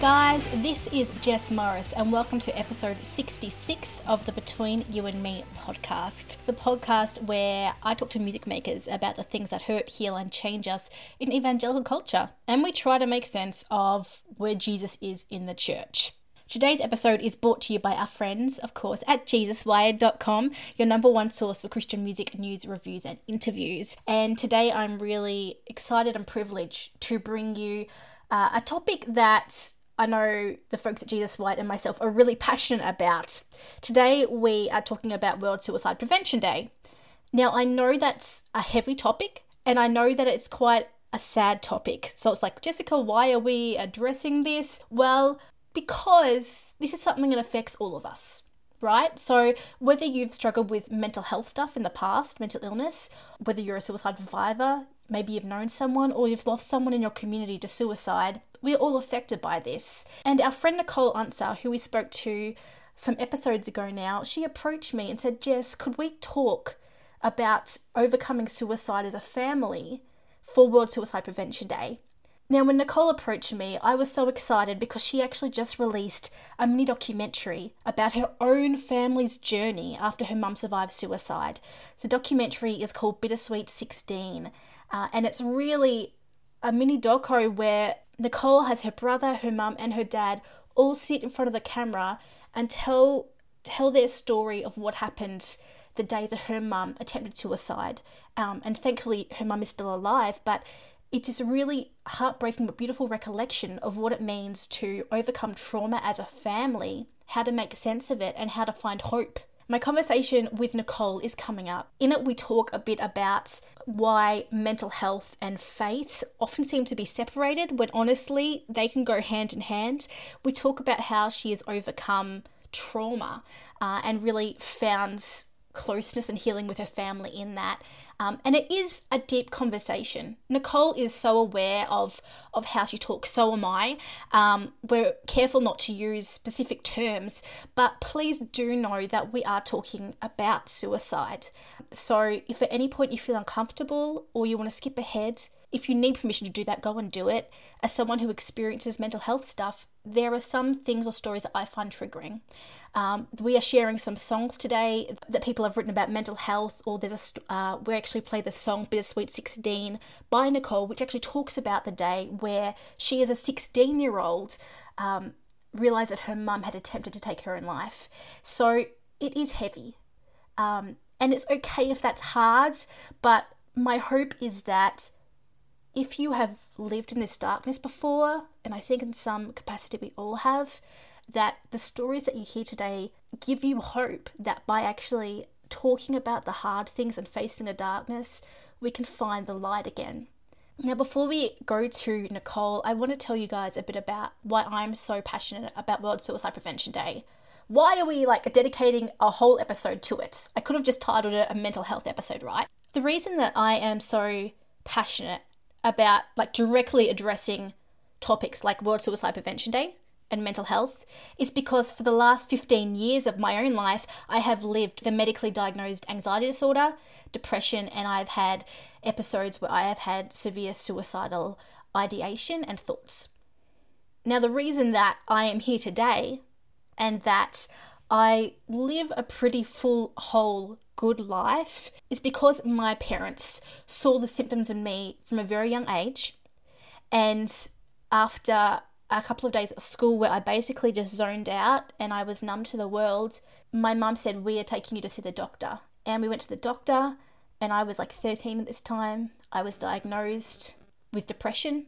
guys, this is Jess Morris, and welcome to episode 66 of the Between You and Me podcast. The podcast where I talk to music makers about the things that hurt, heal, and change us in evangelical culture, and we try to make sense of where Jesus is in the church. Today's episode is brought to you by our friends, of course, at JesusWired.com, your number one source for Christian music news, reviews, and interviews. And today I'm really excited and privileged to bring you uh, a topic that I know the folks at JesusWired and myself are really passionate about. Today, we are talking about World Suicide Prevention Day. Now, I know that's a heavy topic, and I know that it's quite a sad topic. So it's like, Jessica, why are we addressing this? Well, because this is something that affects all of us right? So, whether you've struggled with mental health stuff in the past, mental illness, whether you're a suicide survivor, maybe you've known someone, or you've lost someone in your community to suicide, we're all affected by this. And our friend Nicole Unser, who we spoke to some episodes ago now, she approached me and said, Jess, could we talk about overcoming suicide as a family for World Suicide Prevention Day? Now, when Nicole approached me, I was so excited because she actually just released a mini documentary about her own family's journey after her mum survived suicide. The documentary is called Bittersweet 16, uh, and it's really a mini doco where Nicole has her brother, her mum, and her dad all sit in front of the camera and tell tell their story of what happened the day that her mum attempted suicide. Um, and thankfully, her mum is still alive, but it is a really heartbreaking but beautiful recollection of what it means to overcome trauma as a family, how to make sense of it, and how to find hope. My conversation with Nicole is coming up. In it, we talk a bit about why mental health and faith often seem to be separated when honestly they can go hand in hand. We talk about how she has overcome trauma uh, and really found closeness and healing with her family in that. Um, and it is a deep conversation. Nicole is so aware of of how she talks. So am I. Um, we're careful not to use specific terms, but please do know that we are talking about suicide. So if at any point you feel uncomfortable or you want to skip ahead, if you need permission to do that, go and do it. As someone who experiences mental health stuff, there are some things or stories that I find triggering. Um, we are sharing some songs today that people have written about mental health, or there's a uh, we actually play the song Bittersweet 16 by Nicole, which actually talks about the day where she, as a 16 year old, um, realized that her mum had attempted to take her own life. So it is heavy. Um, and it's okay if that's hard, but my hope is that if you have lived in this darkness before, and I think in some capacity we all have, that the stories that you hear today give you hope that by actually talking about the hard things and facing the darkness, we can find the light again. Now, before we go to Nicole, I want to tell you guys a bit about why I'm so passionate about World Suicide Prevention Day. Why are we like dedicating a whole episode to it? I could have just titled it a mental health episode, right? The reason that I am so passionate about like directly addressing topics like World Suicide Prevention Day and mental health is because for the last 15 years of my own life, I have lived the medically diagnosed anxiety disorder, depression, and I've had episodes where I have had severe suicidal ideation and thoughts. Now, the reason that I am here today and that I live a pretty full, whole, good life is because my parents saw the symptoms in me from a very young age. And after a couple of days at school where I basically just zoned out and I was numb to the world, my mum said, We are taking you to see the doctor. And we went to the doctor, and I was like 13 at this time. I was diagnosed with depression,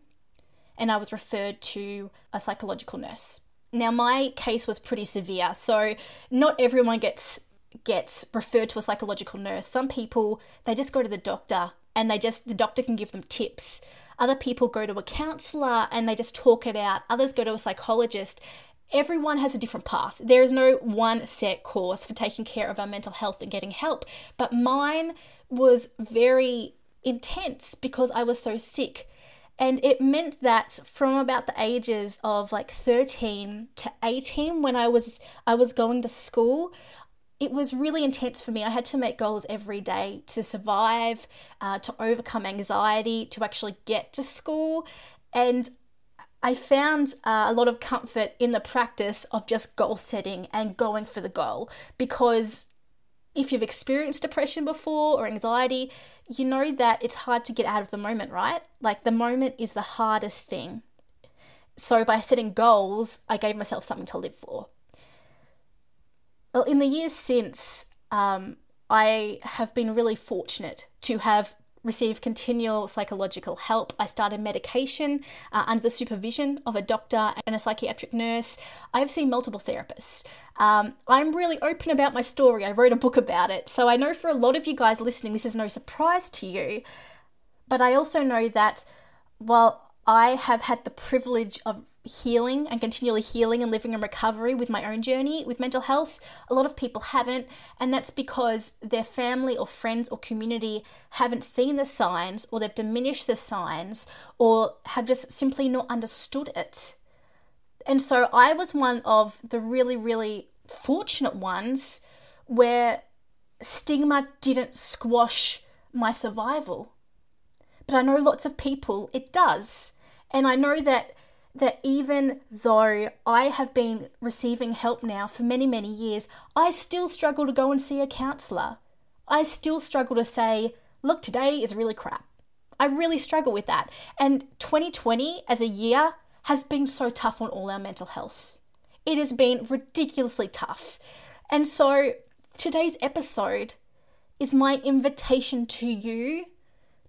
and I was referred to a psychological nurse. Now, my case was pretty severe, so not everyone gets gets referred to a psychological nurse. Some people they just go to the doctor and they just the doctor can give them tips other people go to a counselor and they just talk it out. Others go to a psychologist. Everyone has a different path. There is no one set course for taking care of our mental health and getting help. But mine was very intense because I was so sick. And it meant that from about the ages of like 13 to 18 when I was I was going to school, it was really intense for me. I had to make goals every day to survive, uh, to overcome anxiety, to actually get to school. And I found uh, a lot of comfort in the practice of just goal setting and going for the goal because if you've experienced depression before or anxiety, you know that it's hard to get out of the moment, right? Like the moment is the hardest thing. So by setting goals, I gave myself something to live for. Well, in the years since, um, I have been really fortunate to have received continual psychological help. I started medication uh, under the supervision of a doctor and a psychiatric nurse. I've seen multiple therapists. Um, I'm really open about my story. I wrote a book about it. So I know for a lot of you guys listening, this is no surprise to you. But I also know that while I have had the privilege of healing and continually healing and living in recovery with my own journey with mental health. A lot of people haven't, and that's because their family or friends or community haven't seen the signs or they've diminished the signs or have just simply not understood it. And so I was one of the really, really fortunate ones where stigma didn't squash my survival but I know lots of people it does. And I know that that even though I have been receiving help now for many, many years, I still struggle to go and see a counselor. I still struggle to say, look, today is really crap. I really struggle with that. And 2020 as a year has been so tough on all our mental health. It has been ridiculously tough. And so today's episode is my invitation to you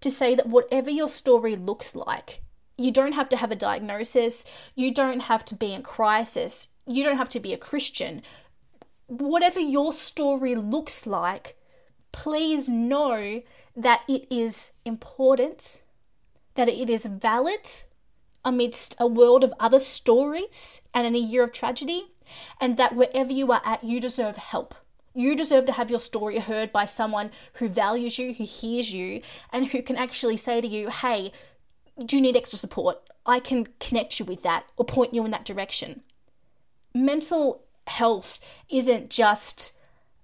to say that whatever your story looks like, you don't have to have a diagnosis, you don't have to be in crisis, you don't have to be a Christian. Whatever your story looks like, please know that it is important, that it is valid amidst a world of other stories and in a year of tragedy, and that wherever you are at, you deserve help. You deserve to have your story heard by someone who values you, who hears you, and who can actually say to you, hey, do you need extra support? I can connect you with that or point you in that direction. Mental health isn't just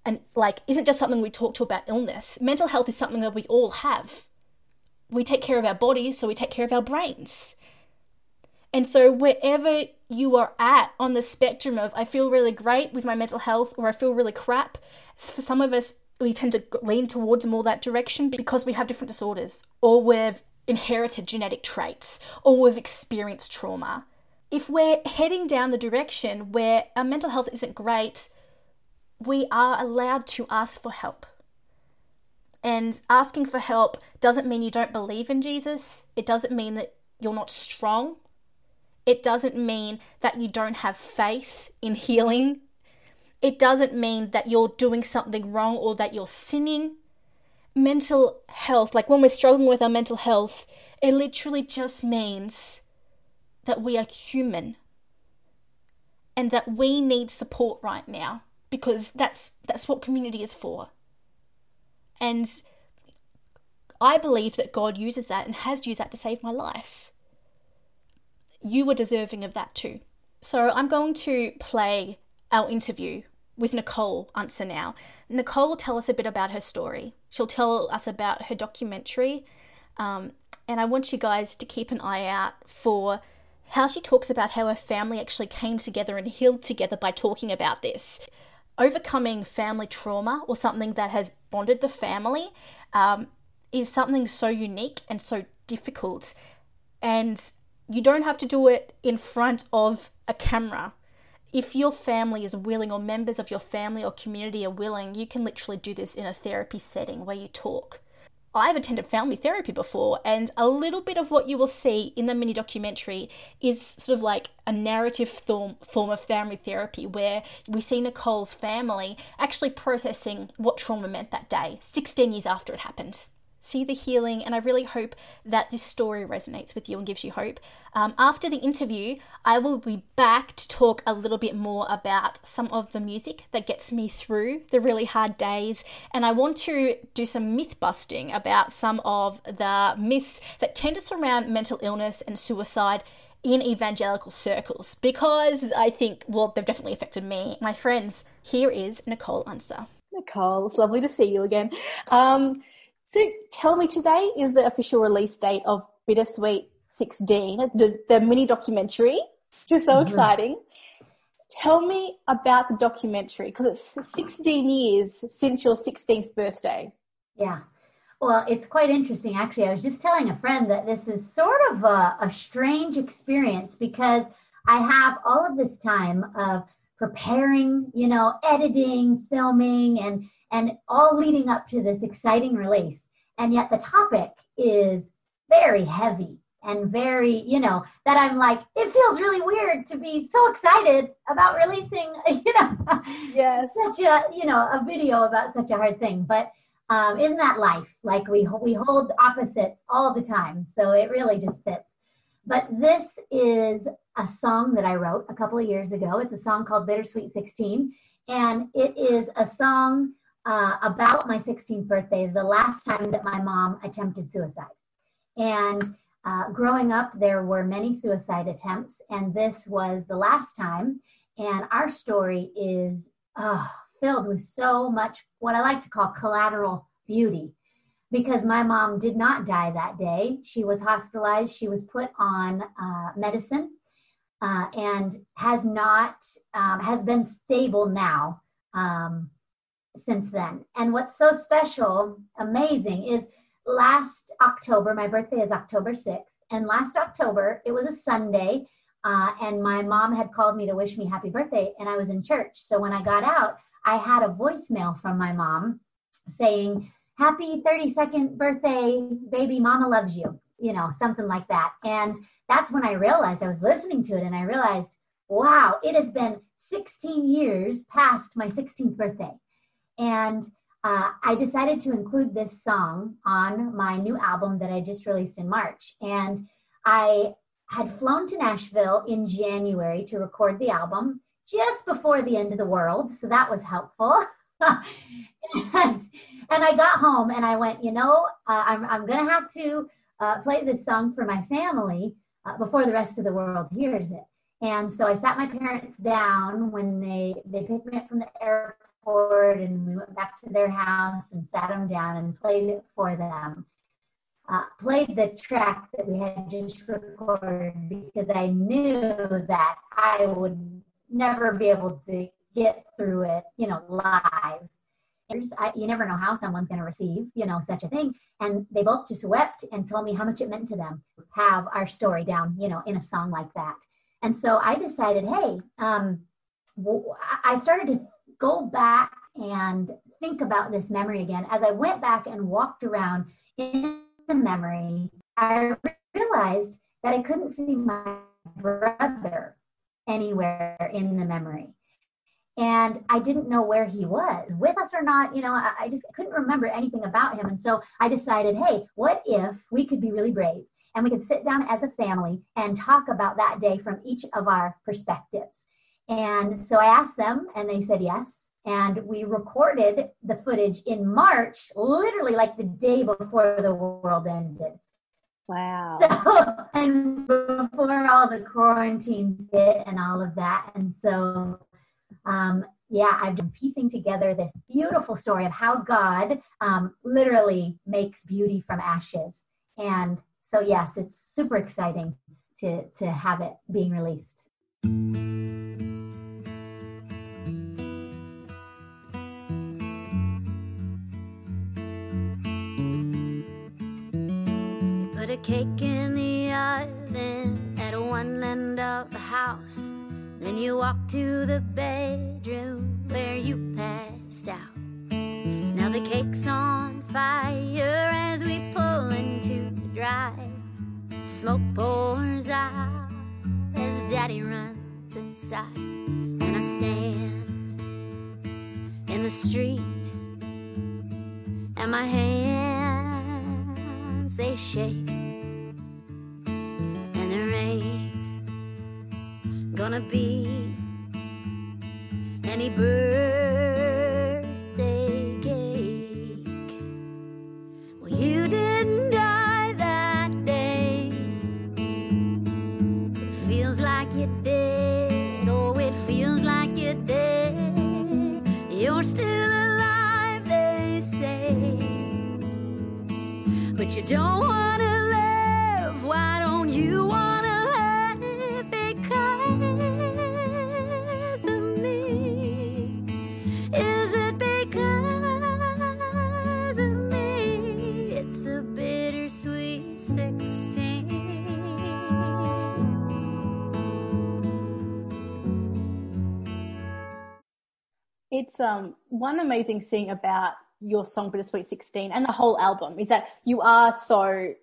and like isn't just something we talk to about illness. Mental health is something that we all have. We take care of our bodies, so we take care of our brains. And so, wherever you are at on the spectrum of I feel really great with my mental health or I feel really crap, for some of us, we tend to lean towards more that direction because we have different disorders or we've inherited genetic traits or we've experienced trauma. If we're heading down the direction where our mental health isn't great, we are allowed to ask for help. And asking for help doesn't mean you don't believe in Jesus. It doesn't mean that you're not strong it doesn't mean that you don't have faith in healing. It doesn't mean that you're doing something wrong or that you're sinning. Mental health, like when we're struggling with our mental health, it literally just means that we are human and that we need support right now because that's that's what community is for. And I believe that God uses that and has used that to save my life you were deserving of that too. So I'm going to play our interview with Nicole Unser now. Nicole will tell us a bit about her story. She'll tell us about her documentary. Um, and I want you guys to keep an eye out for how she talks about how her family actually came together and healed together by talking about this. Overcoming family trauma or something that has bonded the family um, is something so unique and so difficult. And you don't have to do it in front of a camera. If your family is willing, or members of your family or community are willing, you can literally do this in a therapy setting where you talk. I've attended family therapy before, and a little bit of what you will see in the mini documentary is sort of like a narrative form, form of family therapy where we see Nicole's family actually processing what trauma meant that day, 16 years after it happened see the healing, and I really hope that this story resonates with you and gives you hope. Um, after the interview, I will be back to talk a little bit more about some of the music that gets me through the really hard days, and I want to do some myth busting about some of the myths that tend to surround mental illness and suicide in evangelical circles because I think, well, they've definitely affected me. My friends, here is Nicole Unser. Nicole, it's lovely to see you again. Um, so tell me, today is the official release date of Bittersweet 16, the, the mini documentary, which is so mm-hmm. exciting. Tell me about the documentary because it's 16 years since your 16th birthday. Yeah. Well, it's quite interesting. Actually, I was just telling a friend that this is sort of a, a strange experience because I have all of this time of preparing, you know, editing, filming, and and all leading up to this exciting release. And yet the topic is very heavy and very, you know, that I'm like, it feels really weird to be so excited about releasing, you know, yes. such a, you know, a video about such a hard thing. But um, isn't that life? Like we we hold opposites all the time, so it really just fits. But this is a song that I wrote a couple of years ago. It's a song called Bittersweet 16, and it is a song uh, about my 16th birthday, the last time that my mom attempted suicide. And uh, growing up, there were many suicide attempts, and this was the last time. And our story is filled with so much what I like to call collateral beauty because my mom did not die that day. She was hospitalized, she was put on uh, medicine. Uh, and has not um, has been stable now um, since then. And what's so special, amazing, is last October, my birthday is October 6th, and last October, it was a Sunday, uh, and my mom had called me to wish me happy birthday, and I was in church. So when I got out, I had a voicemail from my mom saying, Happy 32nd birthday, baby, mama loves you, you know, something like that. And that's when I realized I was listening to it and I realized, wow, it has been 16 years past my 16th birthday. And uh, I decided to include this song on my new album that I just released in March. And I had flown to Nashville in January to record the album just before the end of the world. So that was helpful. and, and I got home and I went, you know, uh, I'm, I'm going to have to uh, play this song for my family uh, before the rest of the world hears it. And so I sat my parents down when they, they picked me up from the airport and we went back to their house and sat them down and played it for them. Uh, played the track that we had just recorded because I knew that I would never be able to get through it, you know, live. I, you never know how someone's going to receive, you know, such a thing. And they both just wept and told me how much it meant to them have our story down, you know, in a song like that. And so I decided, hey, um, I started to go back and think about this memory again. As I went back and walked around in the memory, I realized that I couldn't see my brother anywhere in the memory. And I didn't know where he was, with us or not. You know, I, I just couldn't remember anything about him. And so I decided, hey, what if we could be really brave and we could sit down as a family and talk about that day from each of our perspectives? And so I asked them, and they said yes. And we recorded the footage in March, literally like the day before the world ended. Wow. So, and before all the quarantines hit and all of that. And so, um, yeah, I've been piecing together this beautiful story of how God um, literally makes beauty from ashes. And so, yes, it's super exciting to, to have it being released. Cake in the oven at one end of the house. Then you walk to the bedroom where you passed out. Now the cake's on fire as we pull into the drive. Smoke pours out as daddy runs inside. And I stand in the street and my hands they shake gonna be any birthday cake. Well, you didn't die that day. It feels like you did. Oh, it feels like you did. You're still alive, they say. But you don't wanna um one amazing thing about your song Bittersweet 16 and the whole album is that you are so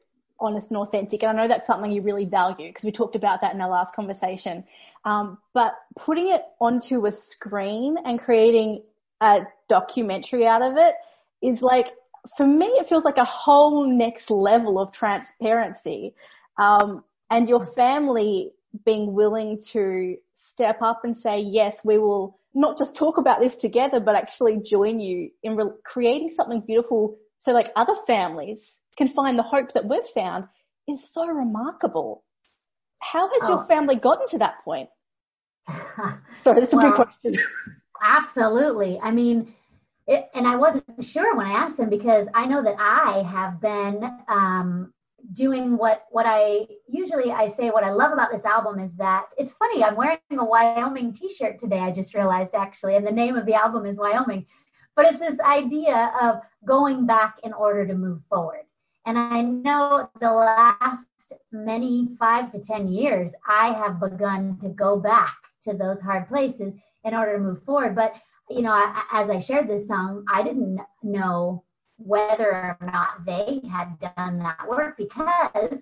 honest and authentic. And I know that's something you really value because we talked about that in our last conversation. Um, but putting it onto a screen and creating a documentary out of it is like, for me, it feels like a whole next level of transparency. Um, and your family being willing to step up and say, yes, we will not just talk about this together, but actually join you in re- creating something beautiful so like other families can find the hope that we've found is so remarkable. How has oh. your family gotten to that point? Sorry, that's a well, big question. absolutely. I mean, it, and I wasn't sure when I asked them because I know that I have been um, doing what what I usually I say what I love about this album is that it's funny I'm wearing a Wyoming t-shirt today I just realized actually and the name of the album is Wyoming. But it's this idea of going back in order to move forward. And I know the last many 5 to 10 years I have begun to go back to those hard places in order to move forward. But you know I, as I shared this song I didn't know whether or not they had done that work because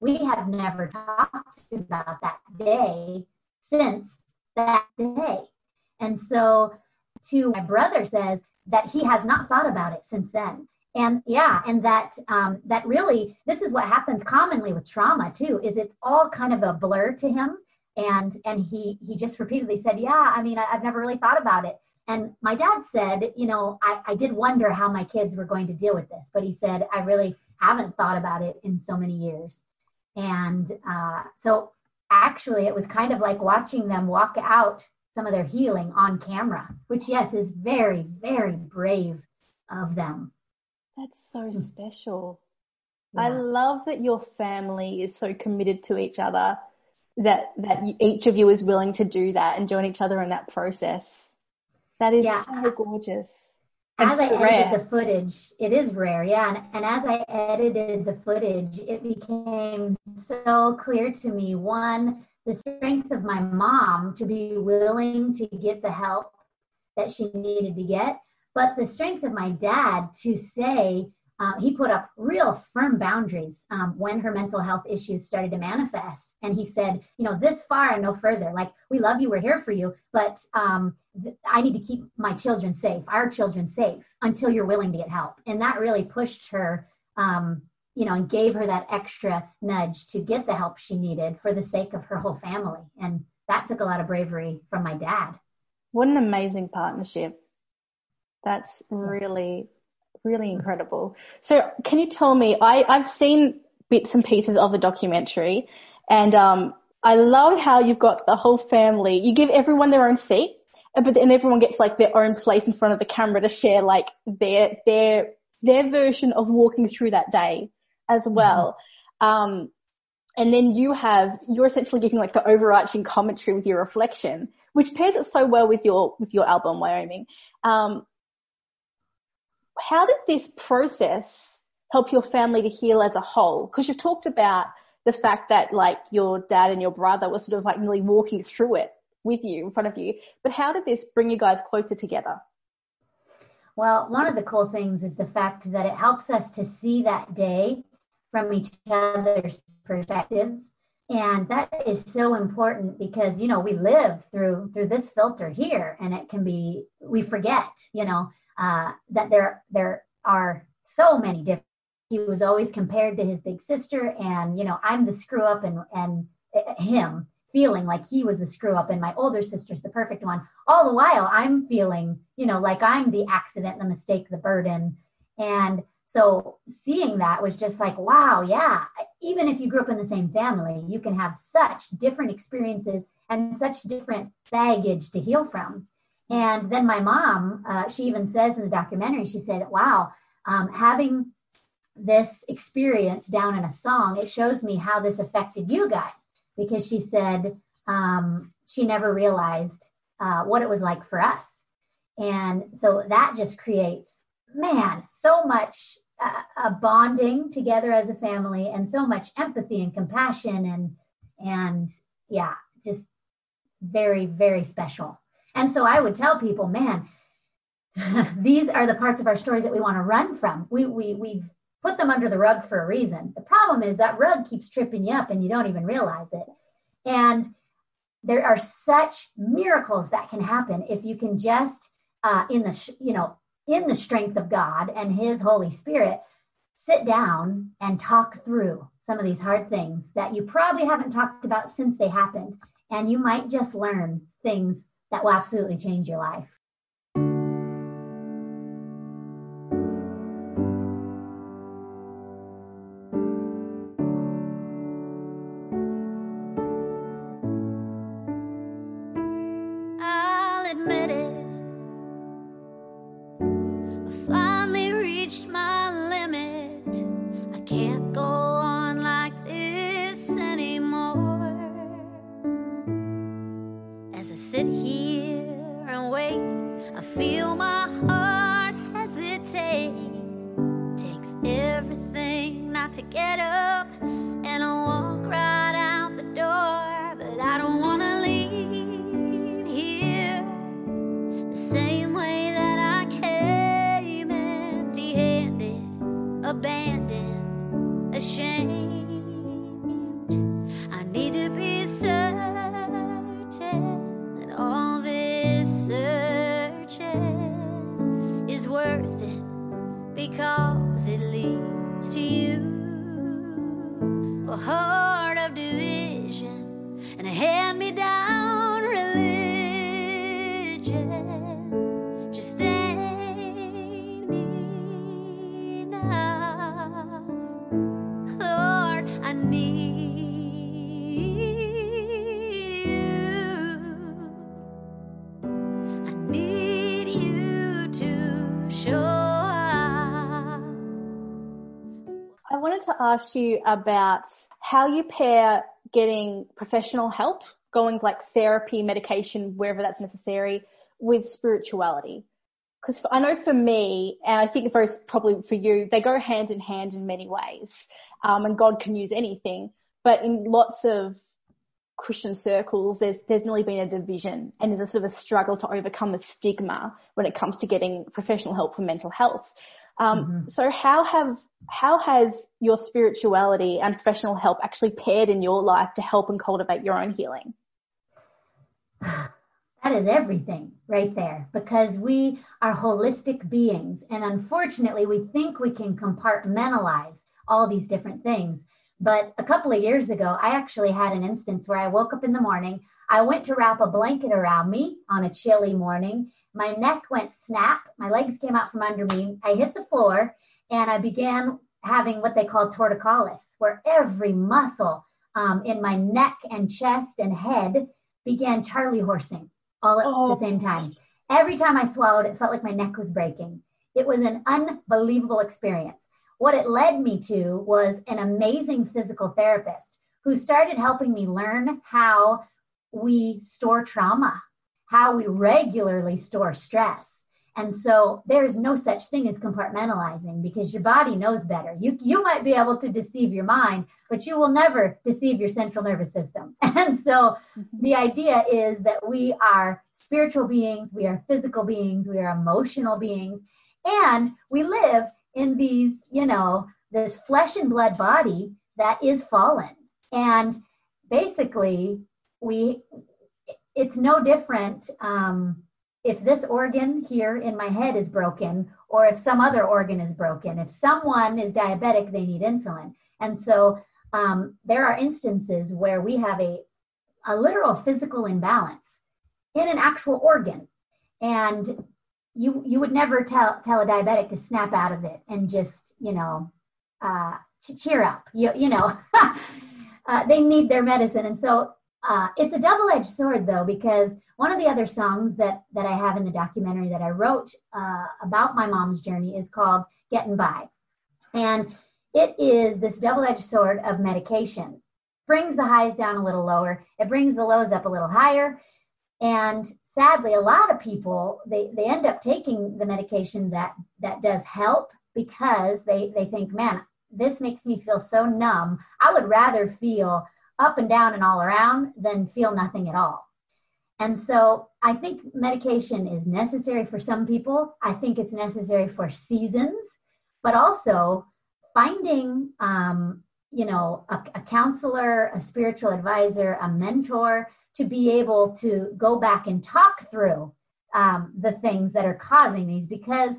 we have never talked about that day since that day. And so to my brother says that he has not thought about it since then. And yeah, and that um, that really this is what happens commonly with trauma too, is it's all kind of a blur to him. And and he he just repeatedly said, Yeah, I mean, I, I've never really thought about it. And my dad said, you know, I, I did wonder how my kids were going to deal with this, but he said, I really haven't thought about it in so many years. And uh, so actually, it was kind of like watching them walk out some of their healing on camera, which, yes, is very, very brave of them. That's so hmm. special. Yeah. I love that your family is so committed to each other that that each of you is willing to do that and join each other in that process. That is yeah. so gorgeous. as I edited rare. the footage, it is rare, yeah. And, and as I edited the footage, it became so clear to me one, the strength of my mom to be willing to get the help that she needed to get, but the strength of my dad to say, um, he put up real firm boundaries um, when her mental health issues started to manifest. And he said, you know, this far and no further. Like, we love you, we're here for you, but um, I need to keep my children safe, our children safe, until you're willing to get help. And that really pushed her, um, you know, and gave her that extra nudge to get the help she needed for the sake of her whole family. And that took a lot of bravery from my dad. What an amazing partnership. That's really, really incredible. So, can you tell me? I, I've seen bits and pieces of the documentary, and um, I love how you've got the whole family. You give everyone their own seat but then everyone gets like their own place in front of the camera to share like their their their version of walking through that day as mm-hmm. well. Mm-hmm. Um, and then you have you're essentially giving like the overarching commentary with your reflection, which pairs it so well with your with your album Wyoming. Um, how did this process help your family to heal as a whole? Because you've talked about the fact that like your dad and your brother were sort of like really walking through it with you in front of you. But how did this bring you guys closer together? Well, one of the cool things is the fact that it helps us to see that day from each other's perspectives. And that is so important because, you know, we live through through this filter here and it can be we forget, you know, uh, that there there are so many different he was always compared to his big sister and you know i'm the screw up and and uh, him feeling like he was the screw up and my older sister's the perfect one. All the while, I'm feeling, you know, like I'm the accident, the mistake, the burden. And so seeing that was just like, wow, yeah. Even if you grew up in the same family, you can have such different experiences and such different baggage to heal from. And then my mom, uh, she even says in the documentary, she said, wow, um, having this experience down in a song, it shows me how this affected you guys because she said um, she never realized uh, what it was like for us. And so that just creates, man, so much uh, a bonding together as a family and so much empathy and compassion and, and yeah, just very, very special. And so I would tell people, man, these are the parts of our stories that we want to run from. We, we, we've put them under the rug for a reason. The problem is that rug keeps tripping you up and you don't even realize it. And there are such miracles that can happen if you can just, uh, in the, you know, in the strength of God and His Holy Spirit, sit down and talk through some of these hard things that you probably haven't talked about since they happened. And you might just learn things that will absolutely change your life. As I sit here and wait, I feel my heart hesitate. Takes everything not to get up. Ask you about how you pair getting professional help, going like therapy, medication, wherever that's necessary, with spirituality. Because I know for me, and I think for probably for you, they go hand in hand in many ways. Um, and God can use anything, but in lots of Christian circles, there's there's nearly been a division, and there's a sort of a struggle to overcome the stigma when it comes to getting professional help for mental health. Um, mm-hmm. So how have how has your spirituality and professional help actually paired in your life to help and cultivate your own healing? That is everything right there because we are holistic beings. And unfortunately, we think we can compartmentalize all these different things. But a couple of years ago, I actually had an instance where I woke up in the morning. I went to wrap a blanket around me on a chilly morning. My neck went snap. My legs came out from under me. I hit the floor and I began having what they call torticollis, where every muscle um, in my neck and chest and head began Charlie horsing all at oh. the same time. Every time I swallowed, it felt like my neck was breaking. It was an unbelievable experience. What it led me to was an amazing physical therapist who started helping me learn how we store trauma, how we regularly store stress, and so there's no such thing as compartmentalizing because your body knows better. You, you might be able to deceive your mind, but you will never deceive your central nervous system. And so mm-hmm. the idea is that we are spiritual beings, we are physical beings, we are emotional beings, and we live in these, you know, this flesh and blood body that is fallen. And basically, we, it's no different. Um, if this organ here in my head is broken or if some other organ is broken. If someone is diabetic they need insulin. And so um, there are instances where we have a, a literal physical imbalance in an actual organ. And you you would never tell tell a diabetic to snap out of it and just you know uh, cheer up. You, you know uh, they need their medicine. And so uh, it's a double-edged sword though because one of the other songs that that I have in the documentary that I wrote uh, about my mom's journey is called "Getting By," and it is this double-edged sword of medication. Brings the highs down a little lower. It brings the lows up a little higher. And sadly, a lot of people they they end up taking the medication that that does help because they they think, man, this makes me feel so numb. I would rather feel up and down and all around than feel nothing at all. And so I think medication is necessary for some people. I think it's necessary for seasons, but also finding, um, you know, a, a counselor, a spiritual advisor, a mentor to be able to go back and talk through um, the things that are causing these because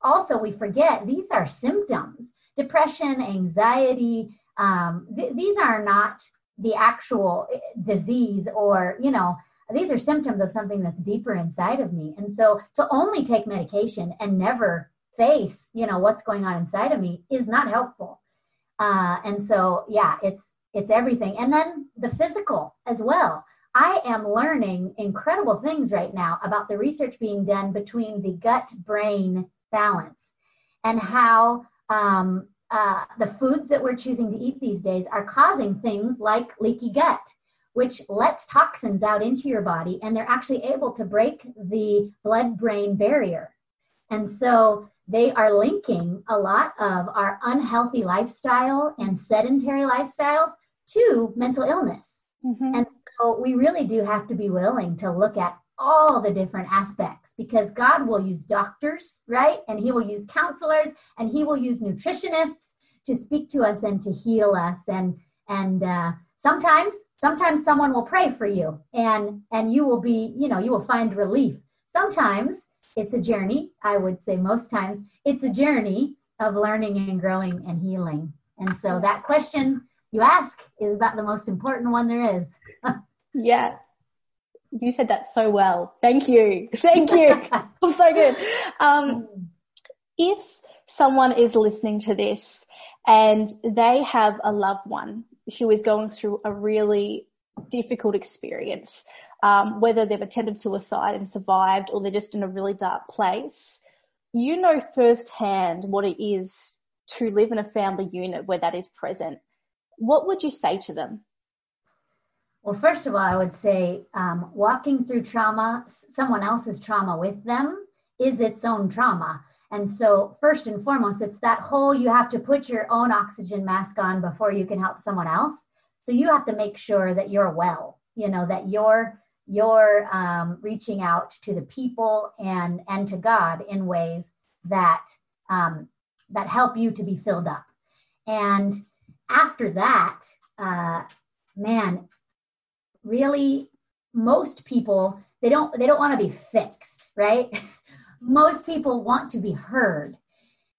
also we forget these are symptoms depression anxiety um, th- these are not the actual eh, disease or you know these are symptoms of something that's deeper inside of me. And so to only take medication and never face you know what's going on inside of me is not helpful. Uh, and so yeah it's it's everything. And then the physical as well. I am learning incredible things right now about the research being done between the gut brain balance and how um, uh, the foods that we're choosing to eat these days are causing things like leaky gut, which lets toxins out into your body, and they're actually able to break the blood brain barrier. And so they are linking a lot of our unhealthy lifestyle and sedentary lifestyles to mental illness. Mm-hmm. And so we really do have to be willing to look at all the different aspects because God will use doctors, right? And He will use counselors and He will use nutritionists to speak to us and to heal us. And and uh, sometimes sometimes someone will pray for you and and you will be you know you will find relief. Sometimes it's a journey. I would say most times it's a journey of learning and growing and healing. And so that question you ask is about the most important one there is. yeah, you said that so well. Thank you. Thank you. so good. Um, if someone is listening to this and they have a loved one who is going through a really difficult experience, um, whether they've attempted suicide and survived or they're just in a really dark place, you know firsthand what it is to live in a family unit where that is present. What would you say to them? Well, first of all, I would say um, walking through trauma, someone else's trauma with them, is its own trauma. And so, first and foremost, it's that whole you have to put your own oxygen mask on before you can help someone else. So you have to make sure that you're well, you know, that you're you're um, reaching out to the people and and to God in ways that um, that help you to be filled up. And after that, uh, man, really most people they don't they don't want to be fixed right? Most people want to be heard.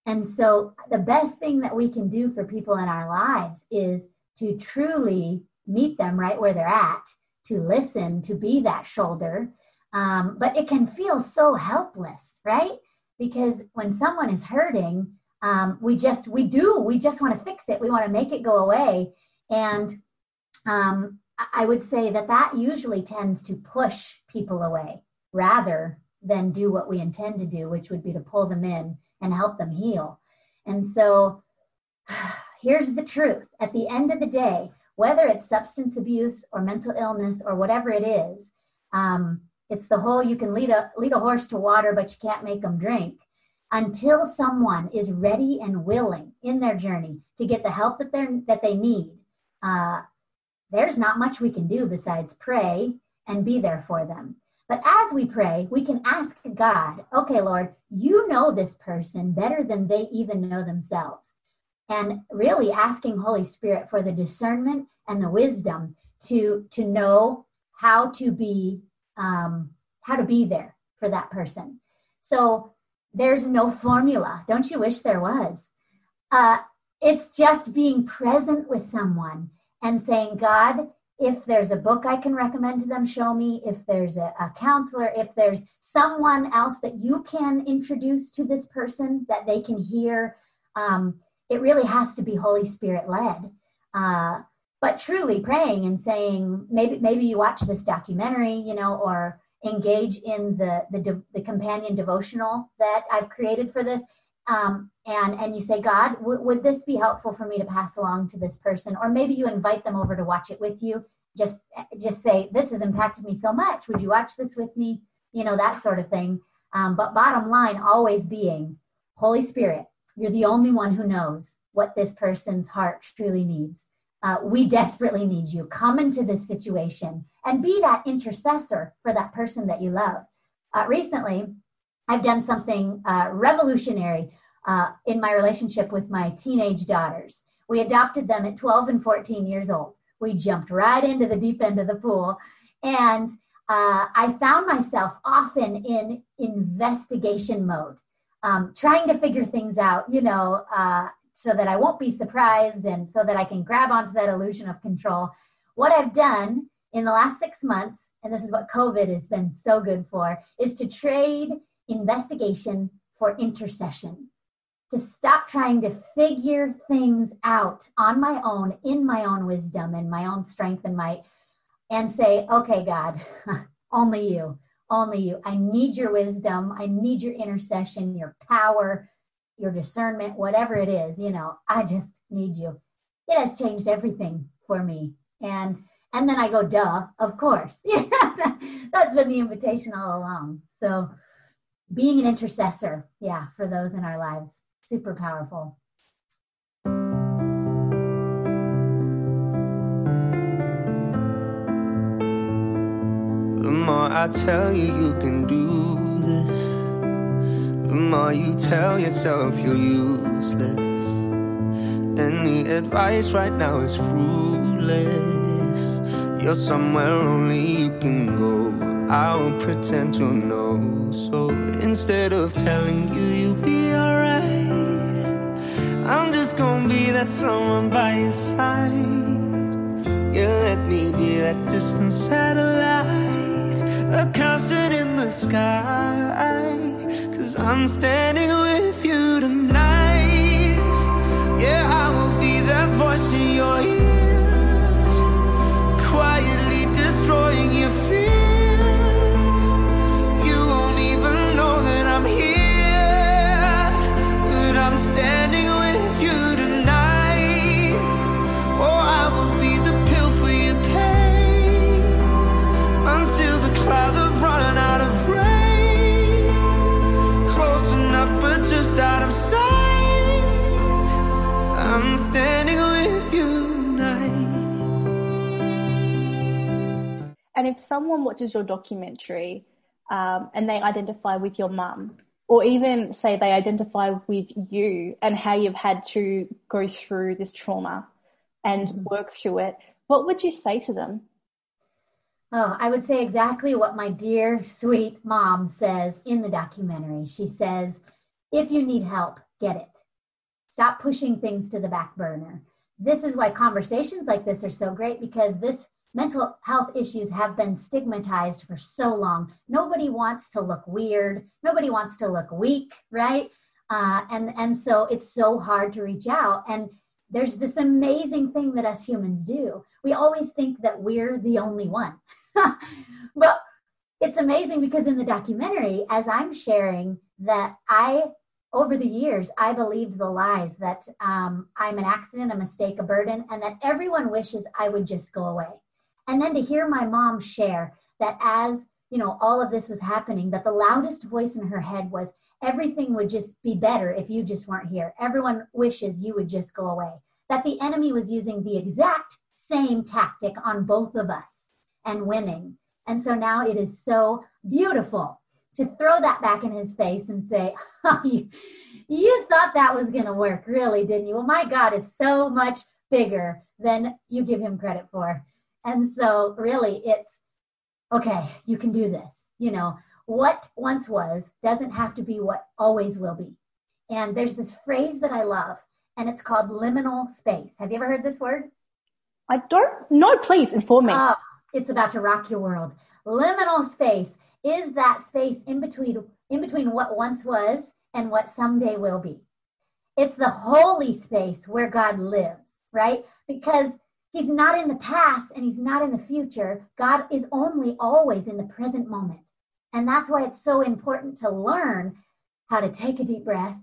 And so the best thing that we can do for people in our lives is to truly meet them right where they're at to listen to be that shoulder. Um, but it can feel so helpless right? Because when someone is hurting um, we just we do we just want to fix it. We want to make it go away. And um, I would say that that usually tends to push people away rather than do what we intend to do, which would be to pull them in and help them heal. And so here's the truth at the end of the day, whether it's substance abuse or mental illness or whatever it is, um, it's the whole you can lead a lead a horse to water, but you can't make them drink. Until someone is ready and willing in their journey to get the help that they that they need, uh, there's not much we can do besides pray and be there for them. But as we pray, we can ask God, okay, Lord, you know this person better than they even know themselves. And really asking Holy Spirit for the discernment and the wisdom to, to know how to be um, how to be there for that person. So there's no formula. Don't you wish there was? Uh, it's just being present with someone and saying, God, if there's a book I can recommend to them, show me. If there's a, a, counselor, if there's someone else that you can introduce to this person that they can hear, um, it really has to be Holy Spirit led. Uh, but truly praying and saying, maybe maybe you watch this documentary, you know, or engage in the the, the companion devotional that I've created for this, um, and and you say god w- would this be helpful for me to pass along to this person? Or maybe you invite them over to watch it with you. Just just say this has impacted me so much. Would you watch this with me? You know that sort of thing. Um, but bottom line always being holy spirit you're the only one who knows what this person's heart truly needs. Uh, we desperately need you. Come into this situation and be that intercessor for that person that you love. Uh, recently, I've done something uh, revolutionary uh, in my relationship with my teenage daughters. We adopted them at 12 and 14 years old. We jumped right into the deep end of the pool. And uh, I found myself often in investigation mode, um, trying to figure things out, you know, uh, so that I won't be surprised and so that I can grab onto that illusion of control. What I've done in the last six months, and this is what COVID has been so good for, is to trade investigation for intercession. To stop trying to figure things out on my own, in my own wisdom and my own strength and might, and say, okay, God, only you, only you. I need your wisdom. I need your intercession, your power, your discernment, whatever it is, you know, I just need you. It has changed everything for me. And and then I go, duh, of course. Yeah, That's been the invitation all along. So being an intercessor, yeah, for those in our lives, super powerful. The more I tell you you can do this, the more you tell yourself you're useless. Any advice right now is fruitless. You're somewhere only you can go. I won't pretend to know. So instead of telling you you'll be alright, I'm just gonna be that someone by your side. You let me be that distant satellite, a constant in the sky. Cause I'm standing with you tonight. And if someone watches your documentary um, and they identify with your mum, or even say they identify with you and how you've had to go through this trauma and work through it, what would you say to them? Oh, I would say exactly what my dear, sweet mom says in the documentary. She says, if you need help, get it. Stop pushing things to the back burner. This is why conversations like this are so great because this mental health issues have been stigmatized for so long. Nobody wants to look weird. Nobody wants to look weak, right? Uh, and and so it's so hard to reach out. And there's this amazing thing that us humans do. We always think that we're the only one, but it's amazing because in the documentary, as I'm sharing that I over the years, I believed the lies that um, I'm an accident, a mistake, a burden, and that everyone wishes I would just go away. And then to hear my mom share that as you know all of this was happening, that the loudest voice in her head was everything would just be better if you just weren't here. Everyone wishes you would just go away. That the enemy was using the exact same tactic on both of us and winning. And so now it is so beautiful to throw that back in his face and say, oh, you, you thought that was going to work, really, didn't you? Well, my God is so much bigger than you give him credit for. And so, really, it's okay, you can do this. You know, what once was doesn't have to be what always will be. And there's this phrase that I love, and it's called liminal space. Have you ever heard this word? I don't know. Please inform me. Oh, it's about to rock your world. Liminal space is that space in between in between what once was and what someday will be. It's the holy space where God lives, right? Because he's not in the past and he's not in the future. God is only always in the present moment. And that's why it's so important to learn how to take a deep breath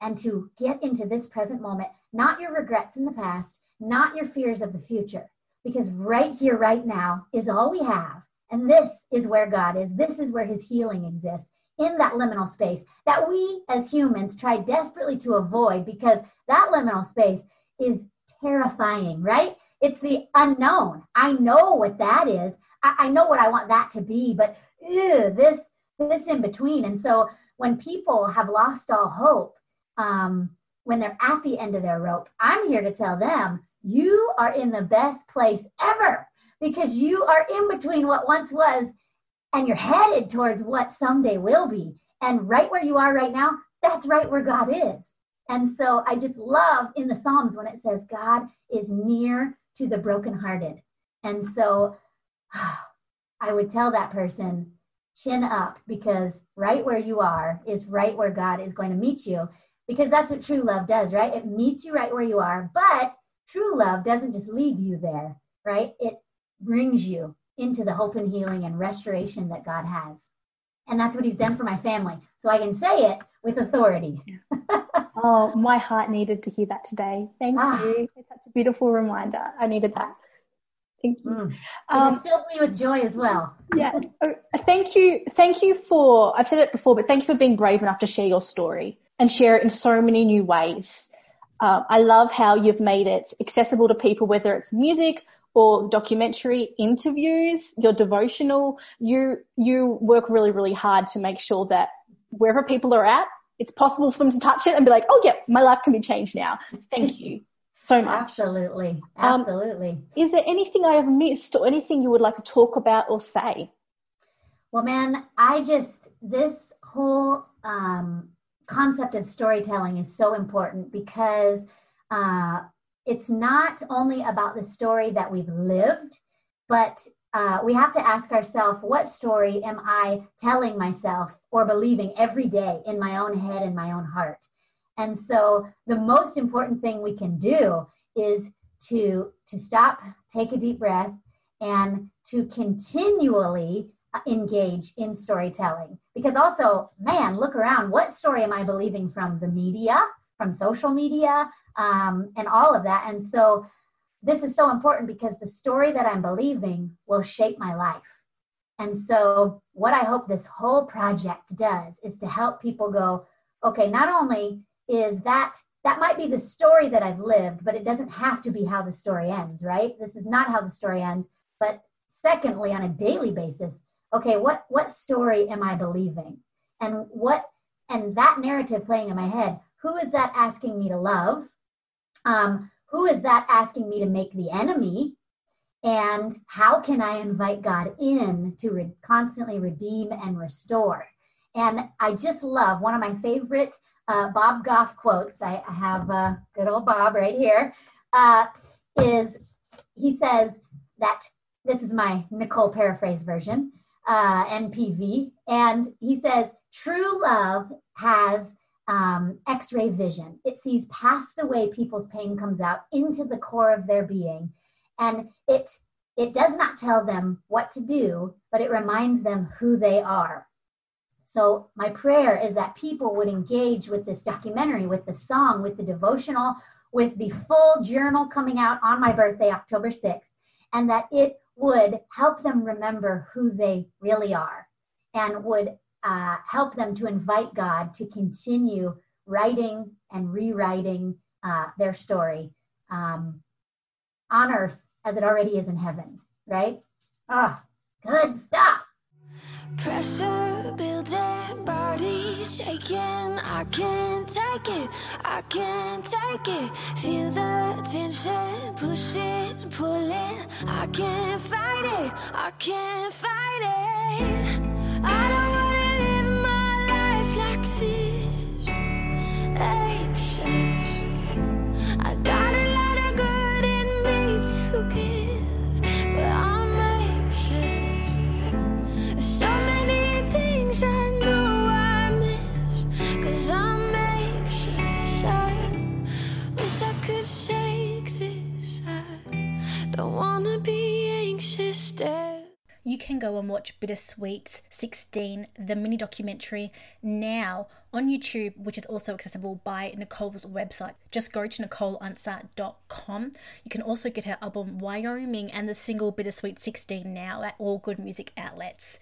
and to get into this present moment, not your regrets in the past, not your fears of the future, because right here, right now is all we have. And this is where God is. This is where his healing exists in that liminal space that we as humans try desperately to avoid because that liminal space is terrifying, right? It's the unknown. I know what that is. I, I know what I want that to be, but ew, this this in between. And so when people have lost all hope, um, when they're at the end of their rope, I'm here to tell them you are in the best place ever because you are in between what once was and you're headed towards what someday will be. And right where you are right now, that's right where God is. And so I just love in the Psalms when it says God is near to the brokenhearted. And so I would tell that person, chin up, because right where you are is right where God is going to meet you. Because that's what true love does, right? It meets you right where you are. But true love doesn't just leave you there, right? It brings you into the hope and healing and restoration that God has. And that's what He's done for my family. So I can say it with authority. oh, my heart needed to hear that today. Thank ah. you. It's such a beautiful reminder. I needed that. Thank you. Mm. Um, it filled me with joy as well. yeah. Oh, thank you. Thank you for, I've said it before, but thank you for being brave enough to share your story and share it in so many new ways. Um, I love how you've made it accessible to people, whether it's music or documentary interviews, your devotional. You, you work really, really hard to make sure that wherever people are at, it's possible for them to touch it and be like, oh yeah, my life can be changed now. Thank you so much. Absolutely. Um, Absolutely. Um, is there anything I have missed or anything you would like to talk about or say? Well, man, I just, this whole um, concept of storytelling is so important because uh, it's not only about the story that we've lived, but uh, we have to ask ourselves what story am I telling myself or believing every day in my own head and my own heart? And so the most important thing we can do is to to stop, take a deep breath, and to continually engage in storytelling. Because also, man, look around. What story am I believing from the media, from social media, um, and all of that? And so this is so important because the story that I'm believing will shape my life. And so, what I hope this whole project does is to help people go, okay, not only is that that might be the story that I've lived, but it doesn't have to be how the story ends, right? This is not how the story ends. But secondly, on a daily basis, okay, what what story am I believing? And what and that narrative playing in my head, who is that asking me to love? Um, who is that asking me to make the enemy? And how can I invite God in to re- constantly redeem and restore? And I just love one of my favorite uh, Bob Goff quotes. I, I have uh, good old Bob right here. Uh, is he says that this is my Nicole paraphrase version, uh, NPV, and he says true love has um, X-ray vision. It sees past the way people's pain comes out into the core of their being, and it it does not tell them what to do, but it reminds them who they are. So, my prayer is that people would engage with this documentary, with the song, with the devotional, with the full journal coming out on my birthday, October 6th, and that it would help them remember who they really are and would uh, help them to invite God to continue writing and rewriting uh, their story um, on earth as it already is in heaven, right? Ah, oh, good stuff. Pressure building, body shaking. I can't take it, I can't take it. Feel the tension, pushing, pulling. I can't fight it, I can't fight it. I don't you can go and watch Bittersweet 16, the mini documentary, now on YouTube, which is also accessible by Nicole's website. Just go to NicoleUnser.com. You can also get her album Wyoming and the single Bittersweet 16 now at all good music outlets.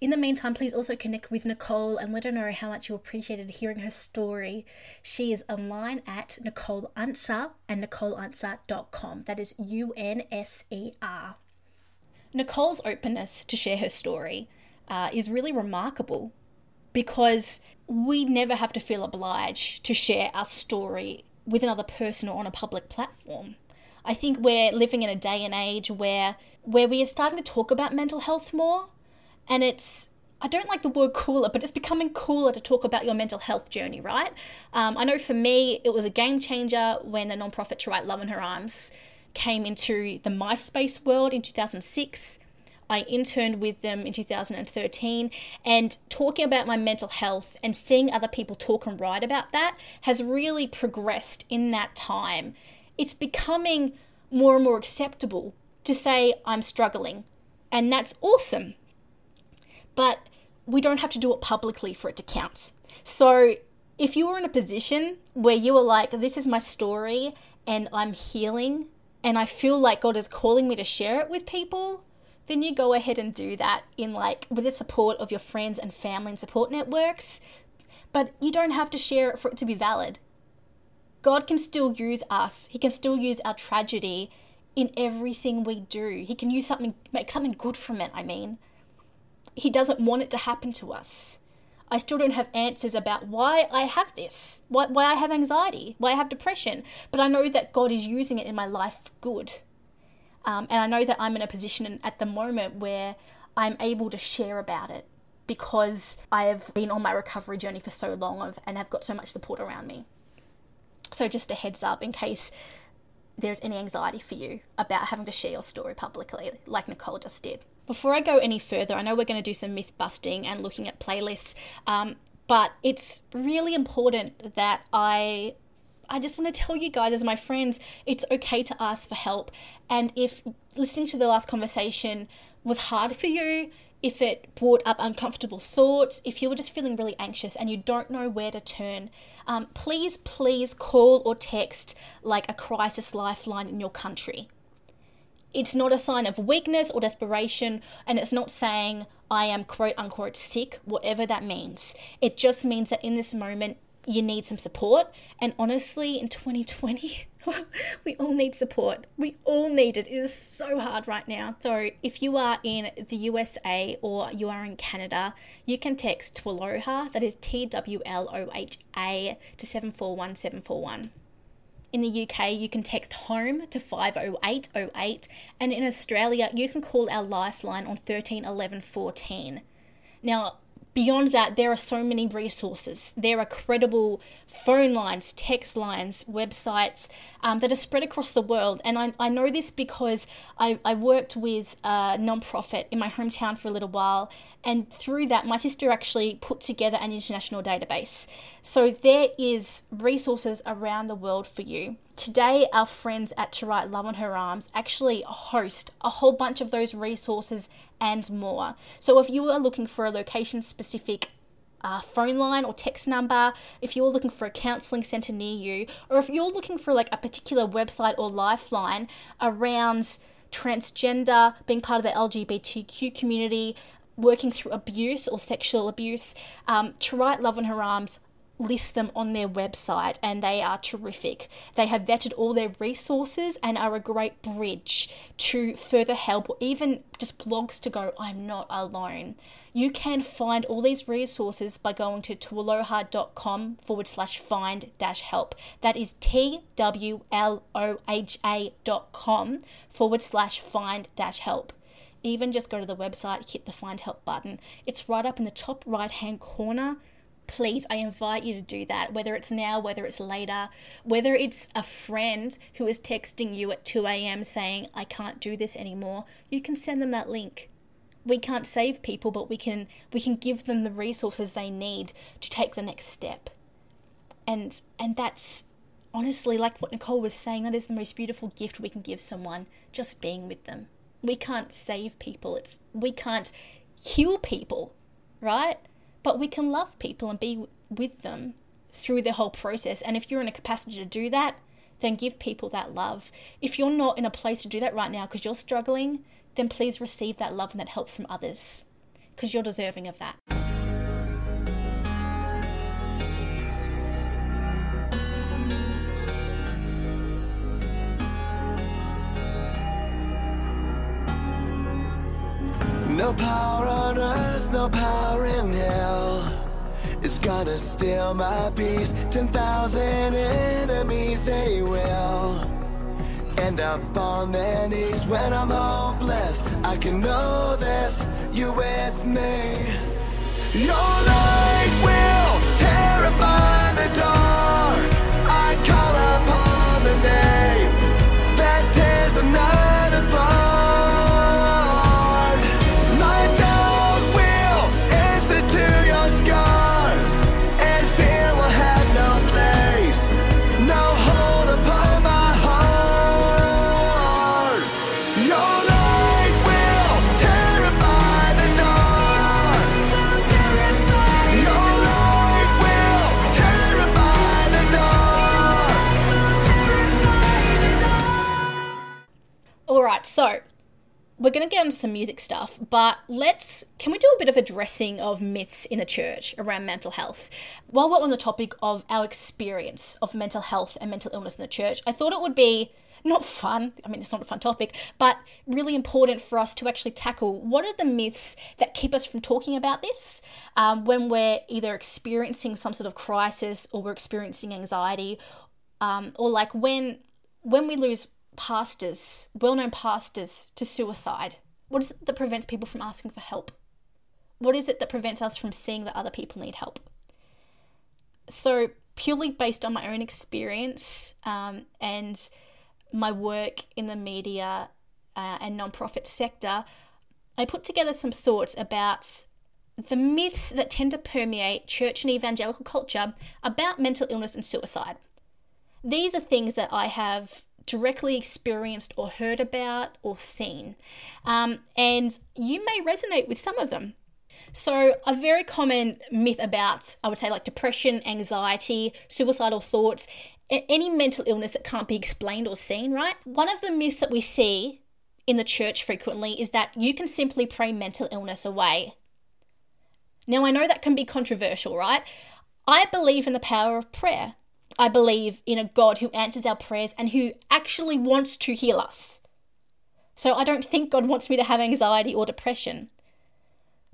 In the meantime, please also connect with Nicole and let her know how much you appreciated hearing her story. She is online at Nicole Unser and NicoleUnser.com. That is U N S E R. Nicole's openness to share her story uh, is really remarkable because we never have to feel obliged to share our story with another person or on a public platform. I think we're living in a day and age where where we are starting to talk about mental health more and it's I don't like the word cooler, but it's becoming cooler to talk about your mental health journey, right? Um, I know for me, it was a game changer when the nonprofit To Write Love on Her Arms came into the MySpace world in 2006. I interned with them in 2013, and talking about my mental health and seeing other people talk and write about that has really progressed in that time. It's becoming more and more acceptable to say, I'm struggling, and that's awesome. But we don't have to do it publicly for it to count. So if you were in a position where you were like, this is my story and I'm healing and I feel like God is calling me to share it with people, then you go ahead and do that in like with the support of your friends and family and support networks. But you don't have to share it for it to be valid. God can still use us. He can still use our tragedy in everything we do. He can use something make something good from it, I mean. He doesn't want it to happen to us. I still don't have answers about why I have this, why, why I have anxiety, why I have depression, but I know that God is using it in my life for good. Um, and I know that I'm in a position at the moment where I'm able to share about it because I have been on my recovery journey for so long and have got so much support around me. So, just a heads up in case there's any anxiety for you about having to share your story publicly, like Nicole just did. Before I go any further, I know we're going to do some myth busting and looking at playlists, um, but it's really important that I I just want to tell you guys, as my friends, it's okay to ask for help. And if listening to the last conversation was hard for you, if it brought up uncomfortable thoughts, if you were just feeling really anxious and you don't know where to turn, um, please, please call or text like a crisis lifeline in your country. It's not a sign of weakness or desperation, and it's not saying I am quote unquote sick, whatever that means. It just means that in this moment, you need some support. And honestly, in 2020, we all need support. We all need it. It is so hard right now. So, if you are in the USA or you are in Canada, you can text TWLOHA, that is T W L O H A, to 741741. In the UK, you can text home to 50808, and in Australia, you can call our lifeline on 13 11 14. Now, Beyond that, there are so many resources. There are credible phone lines, text lines, websites um, that are spread across the world. And I, I know this because I, I worked with a nonprofit in my hometown for a little while. And through that, my sister actually put together an international database. So there is resources around the world for you. Today, our friends at To Write Love on Her Arms actually host a whole bunch of those resources and more. So, if you are looking for a location specific uh, phone line or text number, if you're looking for a counseling center near you, or if you're looking for like a particular website or lifeline around transgender, being part of the LGBTQ community, working through abuse or sexual abuse, um, To Write Love on Her Arms list them on their website and they are terrific. They have vetted all their resources and are a great bridge to further help or even just blogs to go, I'm not alone. You can find all these resources by going to twloha.com forward slash find dash help. That is T W L O H A dot com forward slash find dash help even just go to the website, hit the find help button. It's right up in the top right hand corner please, I invite you to do that, whether it's now, whether it's later, whether it's a friend who is texting you at 2 a.m. saying, I can't do this anymore, you can send them that link. We can't save people, but we can we can give them the resources they need to take the next step. And and that's honestly like what Nicole was saying, that is the most beautiful gift we can give someone, just being with them. We can't save people. It's we can't heal people, right? But we can love people and be with them through the whole process. And if you're in a capacity to do that, then give people that love. If you're not in a place to do that right now because you're struggling, then please receive that love and that help from others because you're deserving of that. No power on earth, no power in hell is gonna steal my peace. Ten thousand enemies, they will end up on their knees when I'm hopeless. I can know this, you with me. Your light will terrify the dark. I call upon the name that tears the night going to get into some music stuff, but let's can we do a bit of addressing of myths in the church around mental health? While we're on the topic of our experience of mental health and mental illness in the church, I thought it would be not fun. I mean, it's not a fun topic, but really important for us to actually tackle what are the myths that keep us from talking about this um, when we're either experiencing some sort of crisis or we're experiencing anxiety, um, or like when when we lose pastors, well known pastors, to suicide? What is it that prevents people from asking for help? What is it that prevents us from seeing that other people need help? So, purely based on my own experience um, and my work in the media uh, and nonprofit sector, I put together some thoughts about the myths that tend to permeate church and evangelical culture about mental illness and suicide. These are things that I have directly experienced or heard about or seen. Um, and you may resonate with some of them. So, a very common myth about, I would say, like depression, anxiety, suicidal thoughts, any mental illness that can't be explained or seen, right? One of the myths that we see in the church frequently is that you can simply pray mental illness away. Now, I know that can be controversial, right? I believe in the power of prayer. I believe in a God who answers our prayers and who actually wants to heal us. So I don't think God wants me to have anxiety or depression.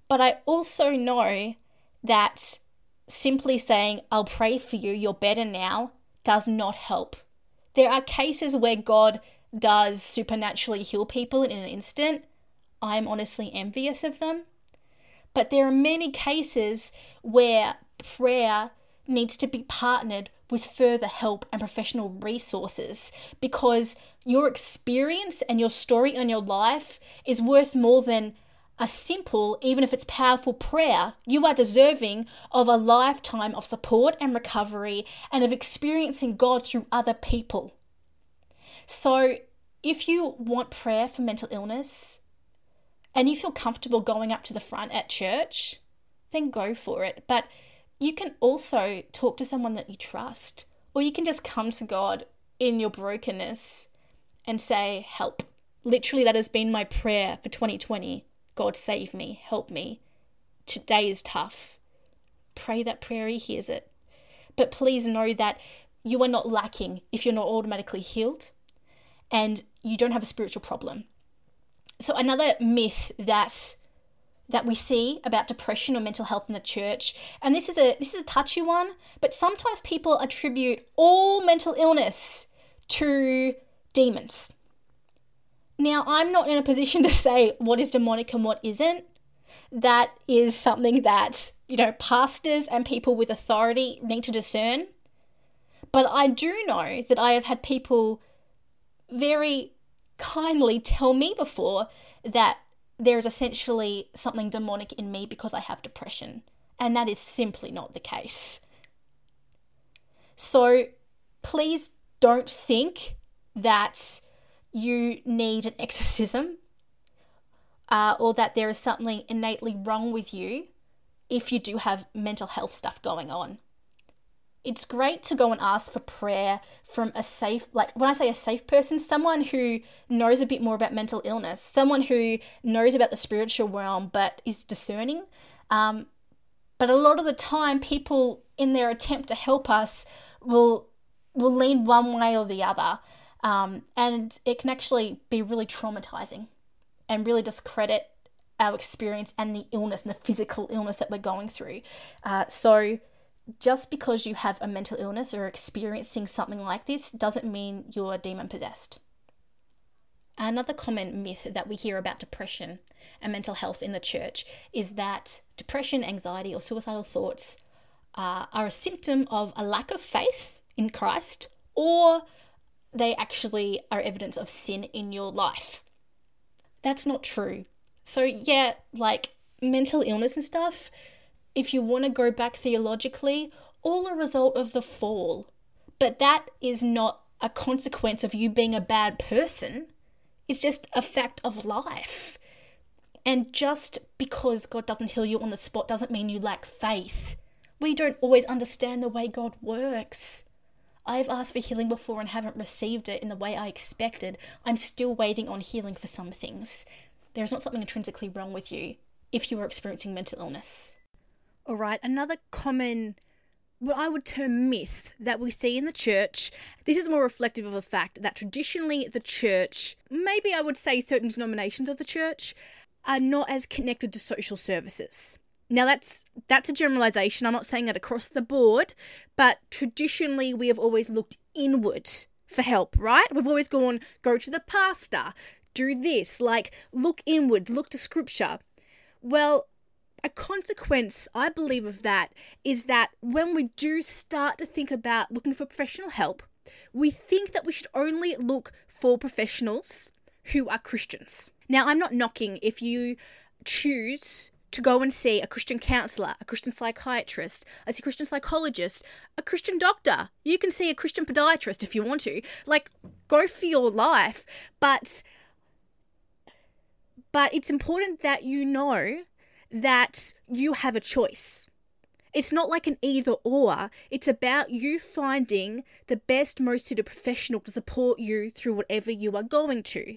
But I also know that simply saying, I'll pray for you, you're better now, does not help. There are cases where God does supernaturally heal people in an instant. I'm honestly envious of them. But there are many cases where prayer needs to be partnered with further help and professional resources because your experience and your story and your life is worth more than a simple, even if it's powerful prayer. You are deserving of a lifetime of support and recovery and of experiencing God through other people. So, if you want prayer for mental illness and you feel comfortable going up to the front at church, then go for it. But you can also talk to someone that you trust, or you can just come to God in your brokenness and say, Help. Literally, that has been my prayer for 2020. God, save me, help me. Today is tough. Pray that prayer, He hears it. But please know that you are not lacking if you're not automatically healed and you don't have a spiritual problem. So, another myth that that we see about depression or mental health in the church. And this is a this is a touchy one but sometimes people attribute all mental illness to demons. Now i'm not in a position to say what is demonic and what isn't. That is something that you know pastors and people with authority need to discern. But i do know that i have had people very kindly tell me before that there is essentially something demonic in me because I have depression. And that is simply not the case. So please don't think that you need an exorcism uh, or that there is something innately wrong with you if you do have mental health stuff going on it's great to go and ask for prayer from a safe like when i say a safe person someone who knows a bit more about mental illness someone who knows about the spiritual realm but is discerning um, but a lot of the time people in their attempt to help us will will lean one way or the other um, and it can actually be really traumatizing and really discredit our experience and the illness and the physical illness that we're going through. Uh, so, just because you have a mental illness or experiencing something like this doesn't mean you're demon possessed. Another common myth that we hear about depression and mental health in the church is that depression, anxiety, or suicidal thoughts uh, are a symptom of a lack of faith in Christ or they actually are evidence of sin in your life. That's not true. So, yeah, like mental illness and stuff, if you want to go back theologically, all a result of the fall. But that is not a consequence of you being a bad person. It's just a fact of life. And just because God doesn't heal you on the spot doesn't mean you lack faith. We don't always understand the way God works. I've asked for healing before and haven't received it in the way I expected. I'm still waiting on healing for some things. There is not something intrinsically wrong with you if you are experiencing mental illness. All right, another common, what I would term myth that we see in the church, this is more reflective of the fact that traditionally the church, maybe I would say certain denominations of the church, are not as connected to social services. Now that's that's a generalization. I'm not saying that across the board, but traditionally we have always looked inward for help, right? We've always gone go to the pastor, do this, like look inward, look to scripture. Well, a consequence, I believe, of that is that when we do start to think about looking for professional help, we think that we should only look for professionals who are Christians. Now, I'm not knocking if you choose to go and see a Christian counselor, a Christian psychiatrist, a Christian psychologist, a Christian doctor. You can see a Christian podiatrist if you want to. Like, go for your life, but but it's important that you know that you have a choice. It's not like an either or. It's about you finding the best, most suited professional to support you through whatever you are going to.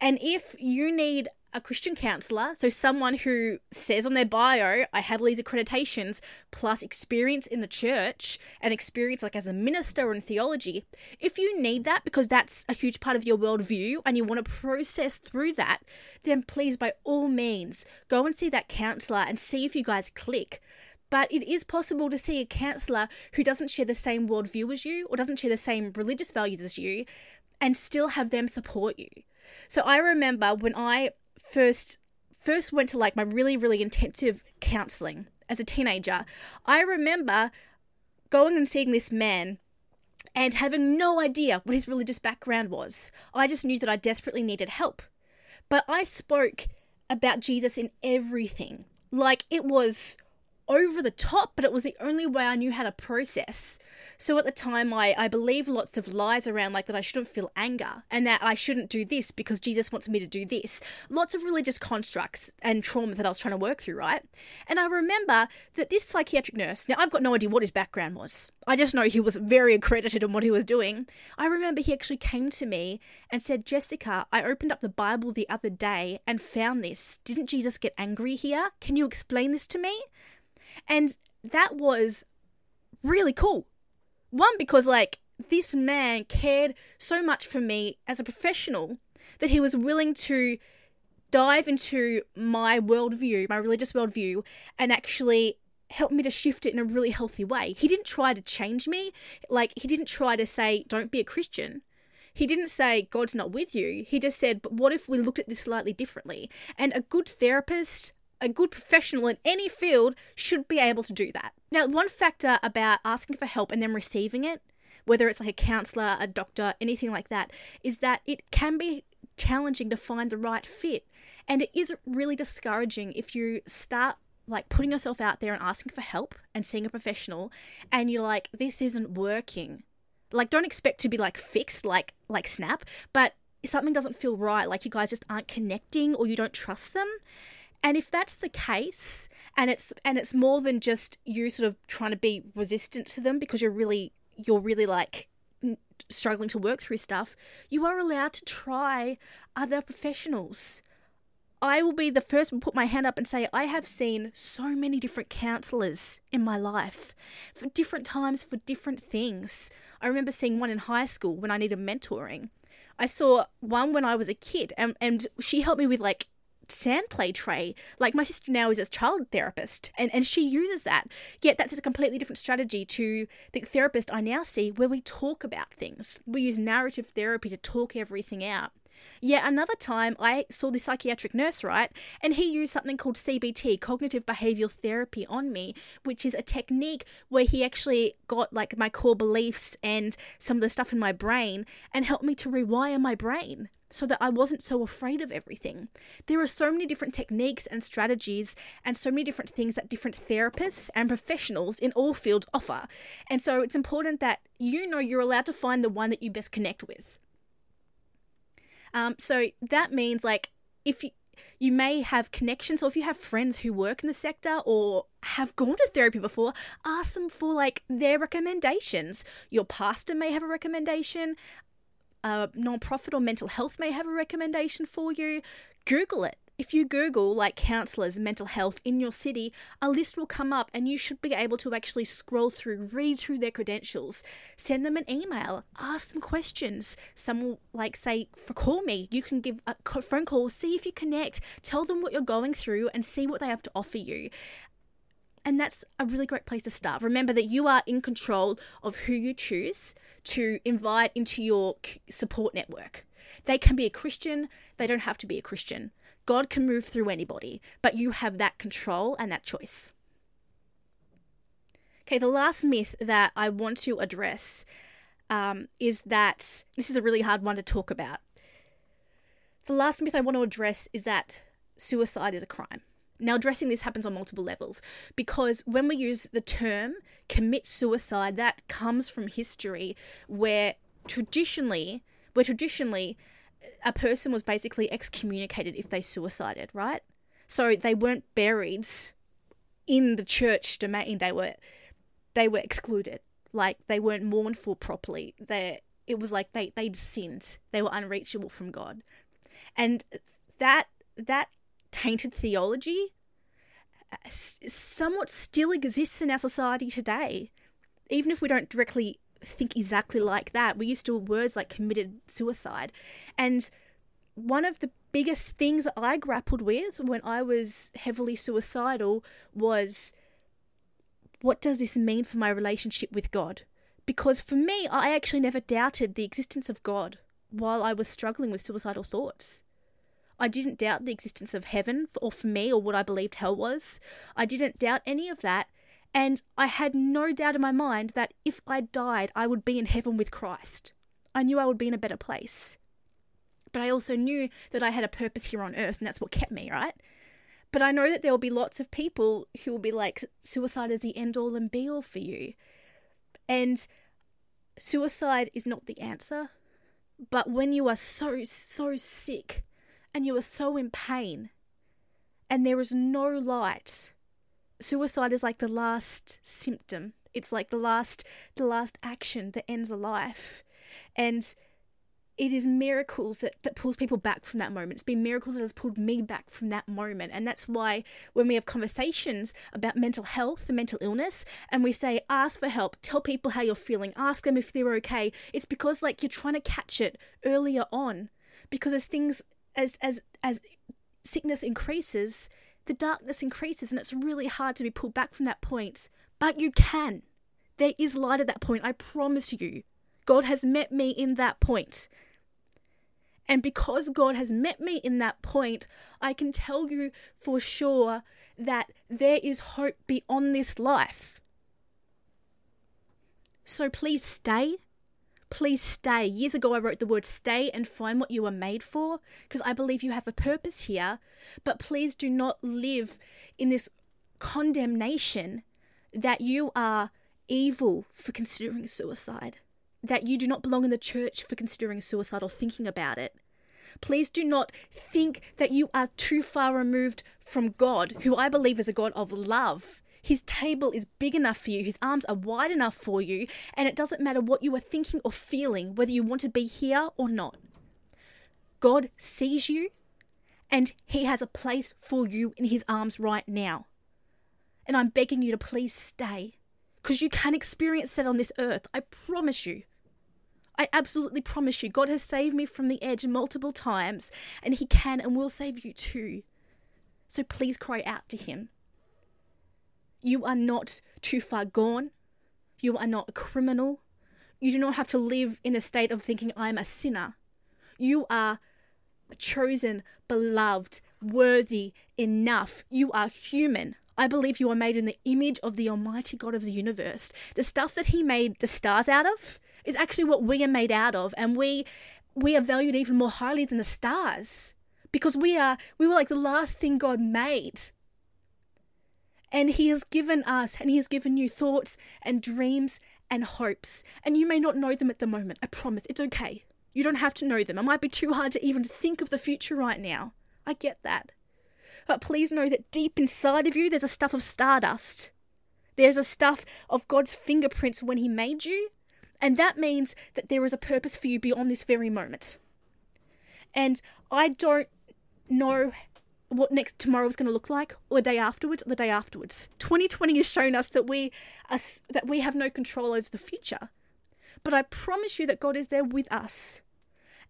And if you need a Christian counselor, so someone who says on their bio, I have these accreditations plus experience in the church and experience like as a minister in theology, if you need that because that's a huge part of your worldview and you want to process through that, then please by all means go and see that counselor and see if you guys click. But it is possible to see a counselor who doesn't share the same worldview as you or doesn't share the same religious values as you and still have them support you. So I remember when I first first went to like my really really intensive counseling as a teenager, I remember going and seeing this man and having no idea what his religious background was. I just knew that I desperately needed help. But I spoke about Jesus in everything. Like it was over the top, but it was the only way I knew how to process. So at the time, I, I believed lots of lies around, like that I shouldn't feel anger and that I shouldn't do this because Jesus wants me to do this. Lots of religious constructs and trauma that I was trying to work through, right? And I remember that this psychiatric nurse, now I've got no idea what his background was, I just know he was very accredited in what he was doing. I remember he actually came to me and said, Jessica, I opened up the Bible the other day and found this. Didn't Jesus get angry here? Can you explain this to me? And that was really cool. One, because like this man cared so much for me as a professional that he was willing to dive into my worldview, my religious worldview, and actually help me to shift it in a really healthy way. He didn't try to change me. Like, he didn't try to say, don't be a Christian. He didn't say, God's not with you. He just said, but what if we looked at this slightly differently? And a good therapist, a good professional in any field should be able to do that. Now, one factor about asking for help and then receiving it, whether it's like a counselor, a doctor, anything like that, is that it can be challenging to find the right fit. And it is really discouraging if you start like putting yourself out there and asking for help and seeing a professional and you're like this isn't working. Like don't expect to be like fixed like like snap, but something doesn't feel right, like you guys just aren't connecting or you don't trust them, and if that's the case, and it's and it's more than just you sort of trying to be resistant to them because you're really you're really like struggling to work through stuff, you are allowed to try other professionals. I will be the first to put my hand up and say I have seen so many different counselors in my life for different times for different things. I remember seeing one in high school when I needed mentoring. I saw one when I was a kid and, and she helped me with like sand play tray. Like my sister now is a child therapist and, and she uses that. Yet that's a completely different strategy to the therapist I now see where we talk about things. We use narrative therapy to talk everything out. Yet another time, I saw the psychiatric nurse, right? And he used something called CBT, cognitive behavioral therapy, on me, which is a technique where he actually got like my core beliefs and some of the stuff in my brain and helped me to rewire my brain so that I wasn't so afraid of everything. There are so many different techniques and strategies and so many different things that different therapists and professionals in all fields offer. And so it's important that you know you're allowed to find the one that you best connect with. Um, so that means like if you you may have connections or if you have friends who work in the sector or have gone to therapy before ask them for like their recommendations. Your pastor may have a recommendation. A non-profit or mental health may have a recommendation for you. Google it if you Google like counselors, mental health in your city, a list will come up and you should be able to actually scroll through, read through their credentials, send them an email, ask them questions. Some will like say, call me, you can give a phone call, see if you connect, tell them what you're going through and see what they have to offer you. And that's a really great place to start. Remember that you are in control of who you choose to invite into your support network. They can be a Christian, they don't have to be a Christian. God can move through anybody, but you have that control and that choice. Okay, the last myth that I want to address um, is that this is a really hard one to talk about. The last myth I want to address is that suicide is a crime. Now, addressing this happens on multiple levels because when we use the term commit suicide, that comes from history where traditionally, where traditionally a person was basically excommunicated if they suicided, right? So they weren't buried in the church domain. They were they were excluded. Like they weren't mourned for properly. They it was like they they'd sinned. They were unreachable from God. And that that tainted theology uh, somewhat still exists in our society today. Even if we don't directly think exactly like that. We used to words like committed suicide. And one of the biggest things I grappled with when I was heavily suicidal was what does this mean for my relationship with God? Because for me, I actually never doubted the existence of God while I was struggling with suicidal thoughts. I didn't doubt the existence of heaven, or for me, or what I believed hell was. I didn't doubt any of that. And I had no doubt in my mind that if I died, I would be in heaven with Christ. I knew I would be in a better place. But I also knew that I had a purpose here on earth, and that's what kept me, right? But I know that there will be lots of people who will be like, suicide is the end all and be all for you. And suicide is not the answer. But when you are so, so sick and you are so in pain and there is no light, suicide is like the last symptom. It's like the last the last action that ends a life. And it is miracles that, that pulls people back from that moment. It's been miracles that has pulled me back from that moment. And that's why when we have conversations about mental health and mental illness and we say, ask for help, tell people how you're feeling, ask them if they're okay, it's because like you're trying to catch it earlier on. Because as things as as as sickness increases, the darkness increases and it's really hard to be pulled back from that point. But you can. There is light at that point, I promise you. God has met me in that point. And because God has met me in that point, I can tell you for sure that there is hope beyond this life. So please stay Please stay. Years ago, I wrote the word stay and find what you were made for because I believe you have a purpose here. But please do not live in this condemnation that you are evil for considering suicide, that you do not belong in the church for considering suicide or thinking about it. Please do not think that you are too far removed from God, who I believe is a God of love his table is big enough for you, His arms are wide enough for you, and it doesn't matter what you are thinking or feeling, whether you want to be here or not. God sees you, and He has a place for you in His arms right now. And I'm begging you to please stay, because you can experience that on this earth. I promise you. I absolutely promise you, God has saved me from the edge multiple times, and He can and will save you too. So please cry out to Him. You are not too far gone. You are not a criminal. You do not have to live in a state of thinking, I am a sinner. You are chosen, beloved, worthy, enough. You are human. I believe you are made in the image of the Almighty God of the universe. The stuff that He made the stars out of is actually what we are made out of, and we we are valued even more highly than the stars because we are we were like the last thing God made. And He has given us, and He has given you thoughts and dreams and hopes, and you may not know them at the moment. I promise, it's okay. You don't have to know them. It might be too hard to even think of the future right now. I get that. But please know that deep inside of you, there's a stuff of stardust. There's a stuff of God's fingerprints when He made you. And that means that there is a purpose for you beyond this very moment. And I don't know what next tomorrow is going to look like or the day afterwards or the day afterwards. 2020 has shown us that we that we have no control over the future. But i promise you that god is there with us.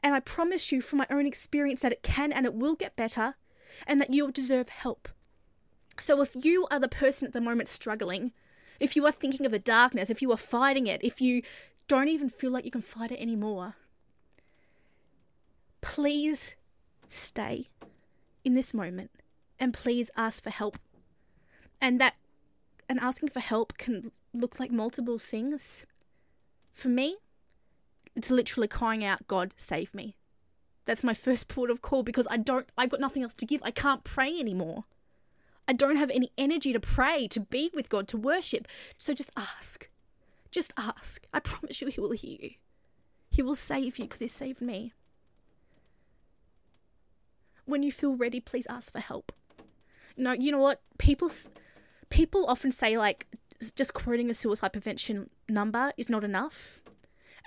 And i promise you from my own experience that it can and it will get better and that you deserve help. So if you are the person at the moment struggling, if you are thinking of the darkness, if you are fighting it, if you don't even feel like you can fight it anymore, please stay in this moment and please ask for help. And that and asking for help can look like multiple things. For me, it's literally crying out, God, save me. That's my first port of call because I don't, I've got nothing else to give. I can't pray anymore. I don't have any energy to pray, to be with God, to worship. So just ask. Just ask. I promise you, He will hear you. He will save you because He saved me. When you feel ready, please ask for help. No, you know what? People, people often say like just quoting a suicide prevention number is not enough.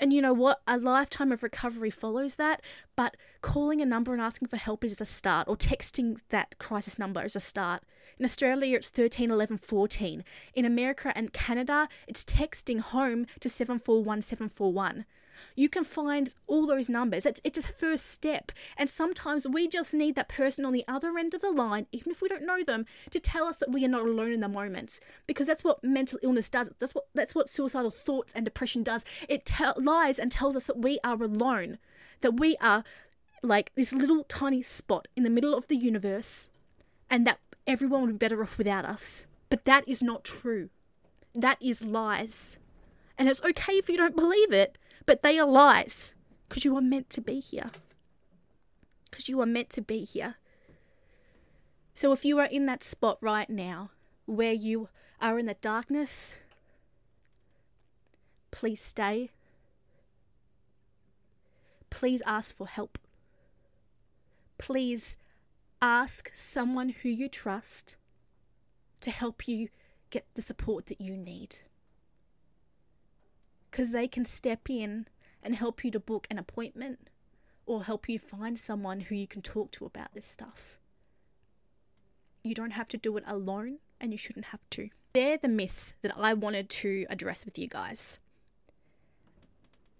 And you know what? A lifetime of recovery follows that, but calling a number and asking for help is a start, or texting that crisis number is a start. In Australia, it's 13 11 14. In America and Canada, it's texting home to 741741 you can find all those numbers. It's, it's a first step. And sometimes we just need that person on the other end of the line, even if we don't know them, to tell us that we are not alone in the moment. Because that's what mental illness does. That's what, that's what suicidal thoughts and depression does. It te- lies and tells us that we are alone, that we are like this little tiny spot in the middle of the universe, and that everyone would be better off without us. But that is not true. That is lies. And it's okay if you don't believe it, but they are lies because you are meant to be here. Because you are meant to be here. So if you are in that spot right now where you are in the darkness, please stay. Please ask for help. Please ask someone who you trust to help you get the support that you need because they can step in and help you to book an appointment or help you find someone who you can talk to about this stuff. You don't have to do it alone and you shouldn't have to. They're the myths that I wanted to address with you guys.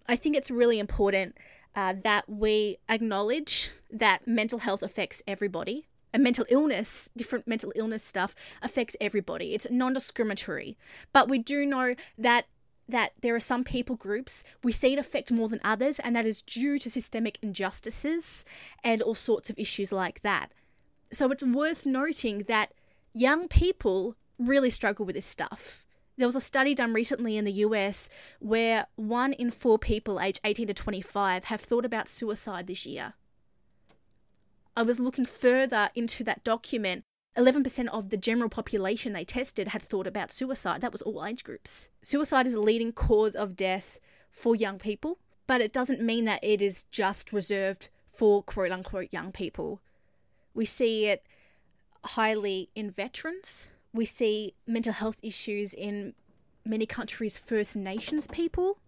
I think it's really important uh, that we acknowledge that mental health affects everybody. And mental illness, different mental illness stuff, affects everybody. It's non discriminatory. But we do know that that there are some people groups we see it affect more than others, and that is due to systemic injustices and all sorts of issues like that. So it's worth noting that young people really struggle with this stuff. There was a study done recently in the US where one in four people aged 18 to 25 have thought about suicide this year. I was looking further into that document 11% of the general population they tested had thought about suicide. That was all age groups. Suicide is a leading cause of death for young people, but it doesn't mean that it is just reserved for quote unquote young people. We see it highly in veterans. We see mental health issues in many countries' First Nations people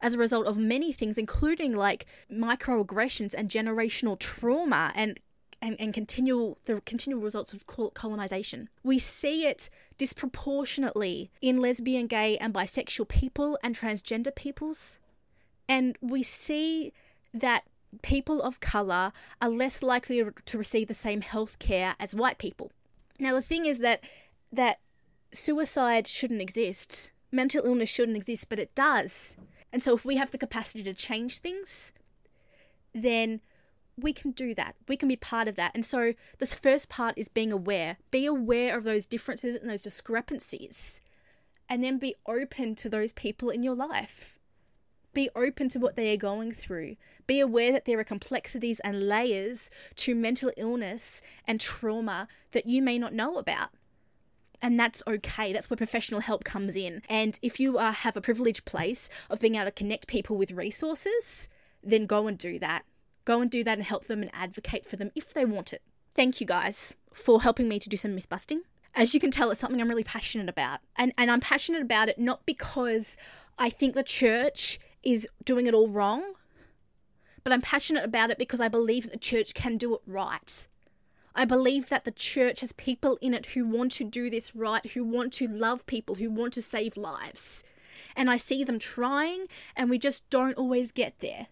as a result of many things, including like microaggressions and generational trauma and and, and continual the continual results of colonization. We see it disproportionately in lesbian, gay, and bisexual people and transgender peoples. And we see that people of color are less likely to receive the same health care as white people. Now, the thing is that that suicide shouldn't exist, mental illness shouldn't exist, but it does. And so, if we have the capacity to change things, then we can do that. We can be part of that. And so, the first part is being aware. Be aware of those differences and those discrepancies, and then be open to those people in your life. Be open to what they are going through. Be aware that there are complexities and layers to mental illness and trauma that you may not know about. And that's okay. That's where professional help comes in. And if you uh, have a privileged place of being able to connect people with resources, then go and do that. Go and do that and help them and advocate for them if they want it. Thank you guys for helping me to do some myth busting. As you can tell, it's something I'm really passionate about. And, and I'm passionate about it not because I think the church is doing it all wrong, but I'm passionate about it because I believe that the church can do it right. I believe that the church has people in it who want to do this right, who want to love people, who want to save lives. And I see them trying, and we just don't always get there.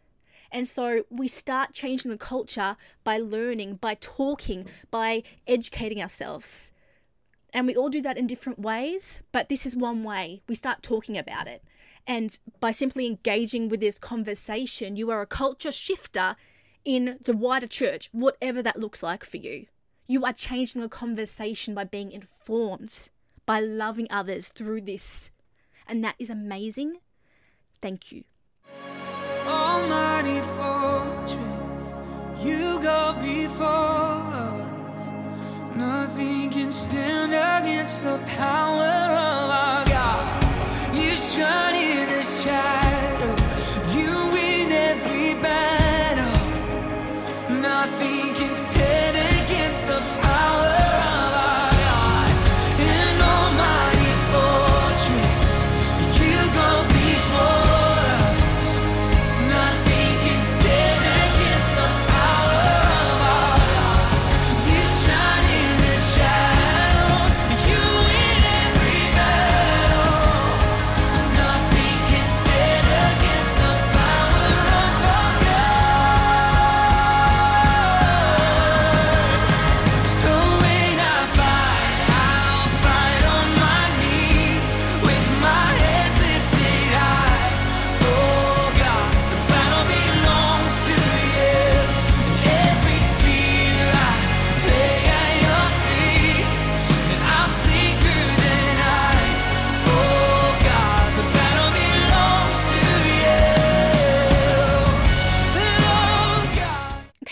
And so we start changing the culture by learning, by talking, by educating ourselves. And we all do that in different ways, but this is one way. We start talking about it. And by simply engaging with this conversation, you are a culture shifter in the wider church, whatever that looks like for you. You are changing the conversation by being informed, by loving others through this. And that is amazing. Thank you. Almighty fortress, you go before us. Nothing can stand against the power of our God. You shine in the shadow,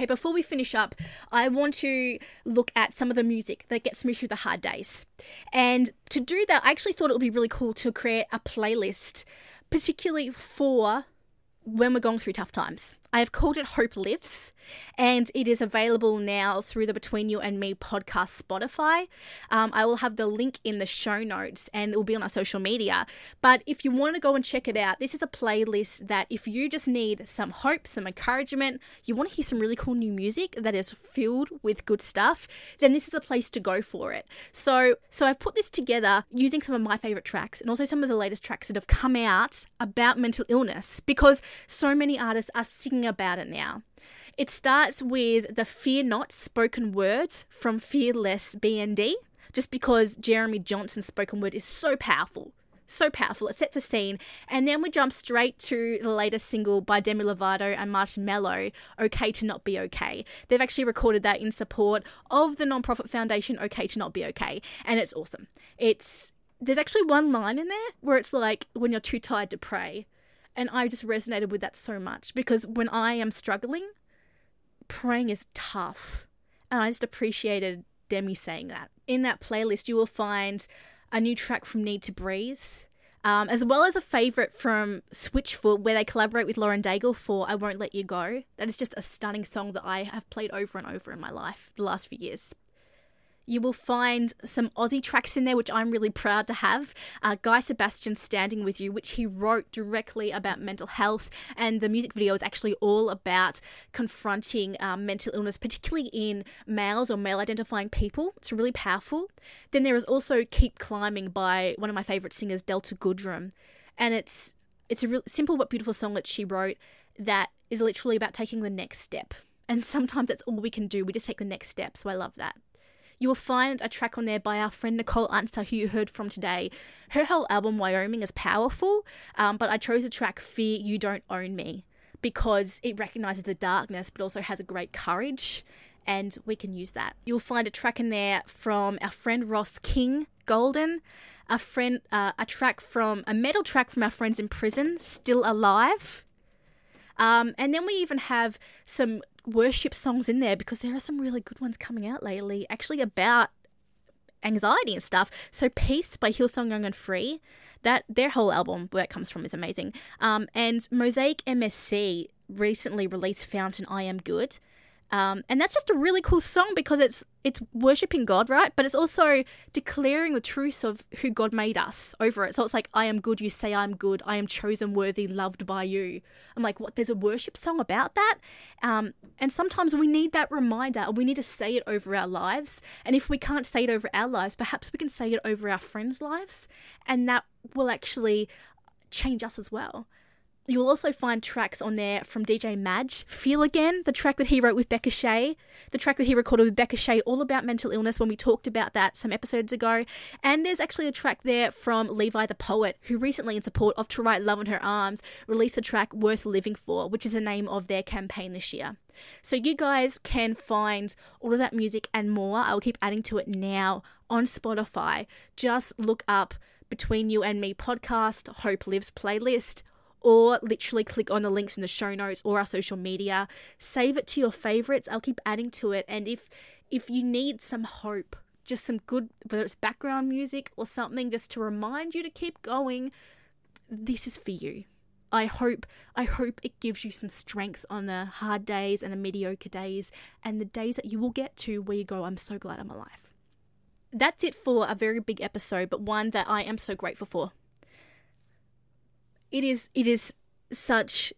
before we finish up, I want to look at some of the music that gets me through the hard days. And to do that, I actually thought it would be really cool to create a playlist, particularly for when we're going through tough times. I have called it Hope Lives, and it is available now through the Between You and Me podcast Spotify. Um, I will have the link in the show notes and it will be on our social media. But if you want to go and check it out, this is a playlist that if you just need some hope, some encouragement, you want to hear some really cool new music that is filled with good stuff, then this is a place to go for it. So, so I've put this together using some of my favorite tracks and also some of the latest tracks that have come out about mental illness because so many artists are singing about it now. It starts with the Fear Not spoken words from Fearless BND, just because Jeremy Johnson's spoken word is so powerful. So powerful. It sets a scene. And then we jump straight to the latest single by Demi Lovato and Marshmello, Okay to Not Be Okay. They've actually recorded that in support of the nonprofit foundation Okay to Not Be Okay. And it's awesome. It's there's actually one line in there where it's like when you're too tired to pray. And I just resonated with that so much because when I am struggling, praying is tough. And I just appreciated Demi saying that. In that playlist, you will find a new track from Need to Breathe, um, as well as a favourite from Switchfoot, where they collaborate with Lauren Daigle for I Won't Let You Go. That is just a stunning song that I have played over and over in my life the last few years. You will find some Aussie tracks in there, which I'm really proud to have. Uh, Guy Sebastian Standing With You, which he wrote directly about mental health. And the music video is actually all about confronting um, mental illness, particularly in males or male identifying people. It's really powerful. Then there is also Keep Climbing by one of my favourite singers, Delta Goodrem. And it's it's a real simple but beautiful song that she wrote that is literally about taking the next step. And sometimes that's all we can do. We just take the next step. So I love that. You will find a track on there by our friend Nicole Unser, who you heard from today. Her whole album, Wyoming, is powerful, um, but I chose the track Fear You Don't Own Me because it recognizes the darkness but also has a great courage, and we can use that. You'll find a track in there from our friend Ross King Golden, a friend, uh, a track from a metal track from our friends in prison, Still Alive. Um, and then we even have some worship songs in there because there are some really good ones coming out lately, actually about anxiety and stuff. So Peace by Hillsong Young and Free, that their whole album where it comes from is amazing. Um, and Mosaic MSC recently released Fountain I Am Good. Um, and that's just a really cool song because it's it's worshiping God, right? But it's also declaring the truth of who God made us over it. So it's like, I am good, you say I'm good, I am chosen, worthy, loved by you. I'm like, what? There's a worship song about that? Um, and sometimes we need that reminder we need to say it over our lives. And if we can't say it over our lives, perhaps we can say it over our friends' lives. And that will actually change us as well. You'll also find tracks on there from DJ Madge, Feel Again, the track that he wrote with Becca Shea, the track that he recorded with Becca Shea, all about mental illness when we talked about that some episodes ago. And there's actually a track there from Levi the Poet, who recently, in support of To Write Love on Her Arms, released the track Worth Living For, which is the name of their campaign this year. So you guys can find all of that music and more. I will keep adding to it now on Spotify. Just look up Between You and Me podcast, Hope Lives playlist or literally click on the links in the show notes or our social media. Save it to your favorites. I'll keep adding to it. And if if you need some hope, just some good whether it's background music or something just to remind you to keep going, this is for you. I hope I hope it gives you some strength on the hard days and the mediocre days and the days that you will get to where you go, I'm so glad I'm alive. That's it for a very big episode, but one that I am so grateful for it is it is such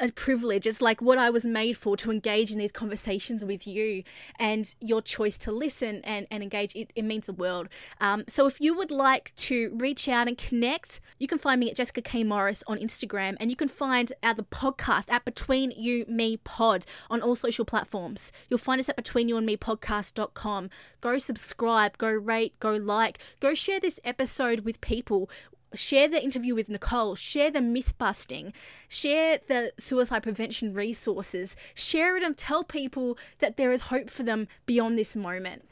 a privilege. It's like what I was made for to engage in these conversations with you and your choice to listen and, and engage. It, it means the world. Um, so if you would like to reach out and connect, you can find me at Jessica K. Morris on Instagram and you can find our the podcast at Between You Me Pod on all social platforms. You'll find us at Between You and Me Podcast.com. Go subscribe, go rate, go like, go share this episode with people share the interview with Nicole, share the myth busting, share the suicide prevention resources, share it and tell people that there is hope for them beyond this moment.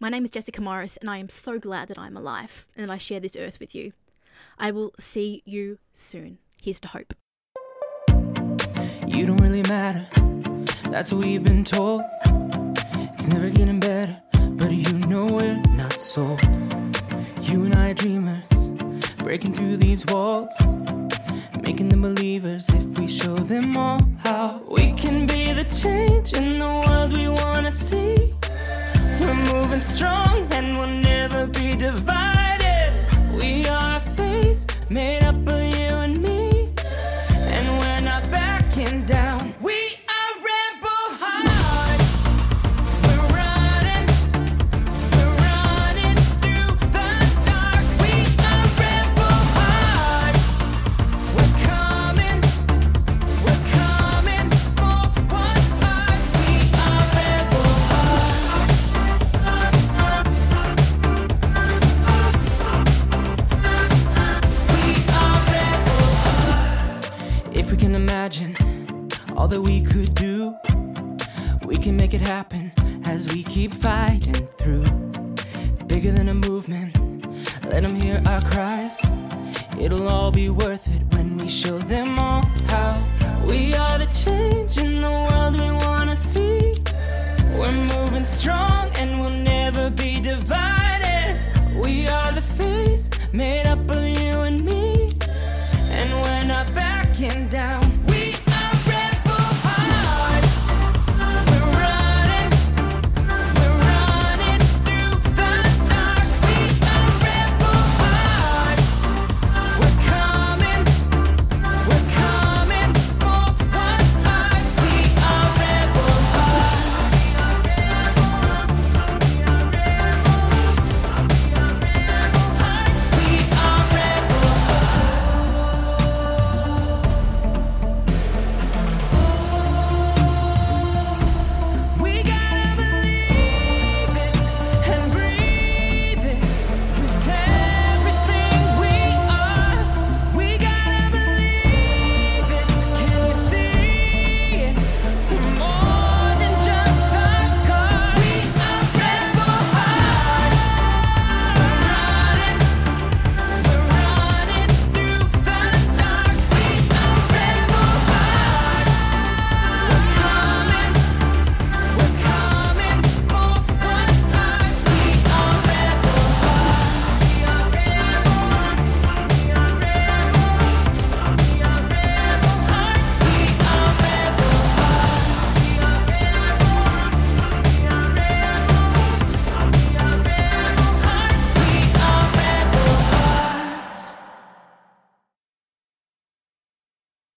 My name is Jessica Morris, and I am so glad that I'm alive and I share this earth with you. I will see you soon. Here's to hope. You don't really matter, that's what we've been told. It's never getting better, but you know we're not sold. You and I are dreamers breaking through these walls, making them believers if we show them all how we can be the change in the world we wanna see. We're moving strong and we'll never be divided. We are a face made up of